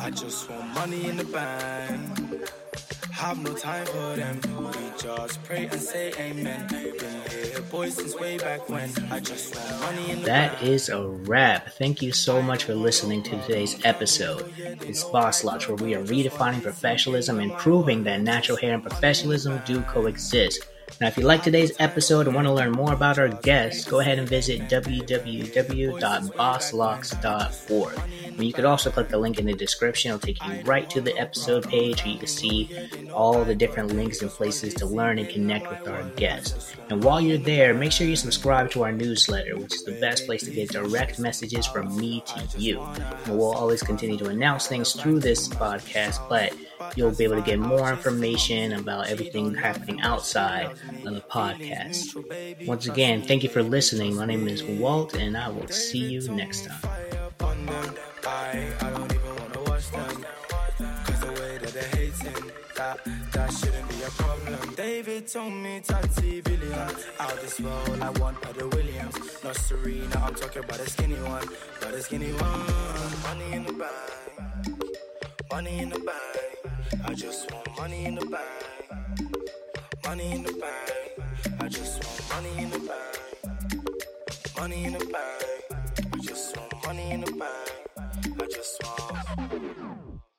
Speaker 2: I just want money in the
Speaker 1: bank. Have no time for them. We just pray and say amen. Boys, since way back when. I just money in the
Speaker 2: That is a wrap. Thank you so much for listening to today's episode. It's Boss Locks, where we are redefining professionalism and proving that natural hair and professionalism do coexist.
Speaker 3: Now, if you like today's episode and want to learn more about our guests, go ahead and visit www.bosslocks.org. And you could also click the link in the description. It'll take you right to the episode page where you can see all the different links and places to learn and connect with our guests. And while you're there, make sure you subscribe to our newsletter, which is the best place to get direct messages from me to you. And we'll always continue to announce things through this podcast, but you'll be able to get more information about everything happening outside of the podcast. Once again, thank you for listening. My name is Walt, and I will see you next time. That, shouldn't be a problem. David told me Tati Billion. Out this world, I want Williams. Not Serena, I'm talking about a skinny one. But a skinny one. Money in the. Money in the. I just want money in the bank. Money in the bank. I just want money in the bank. Money in the bank. I just want money in the bank. I just want.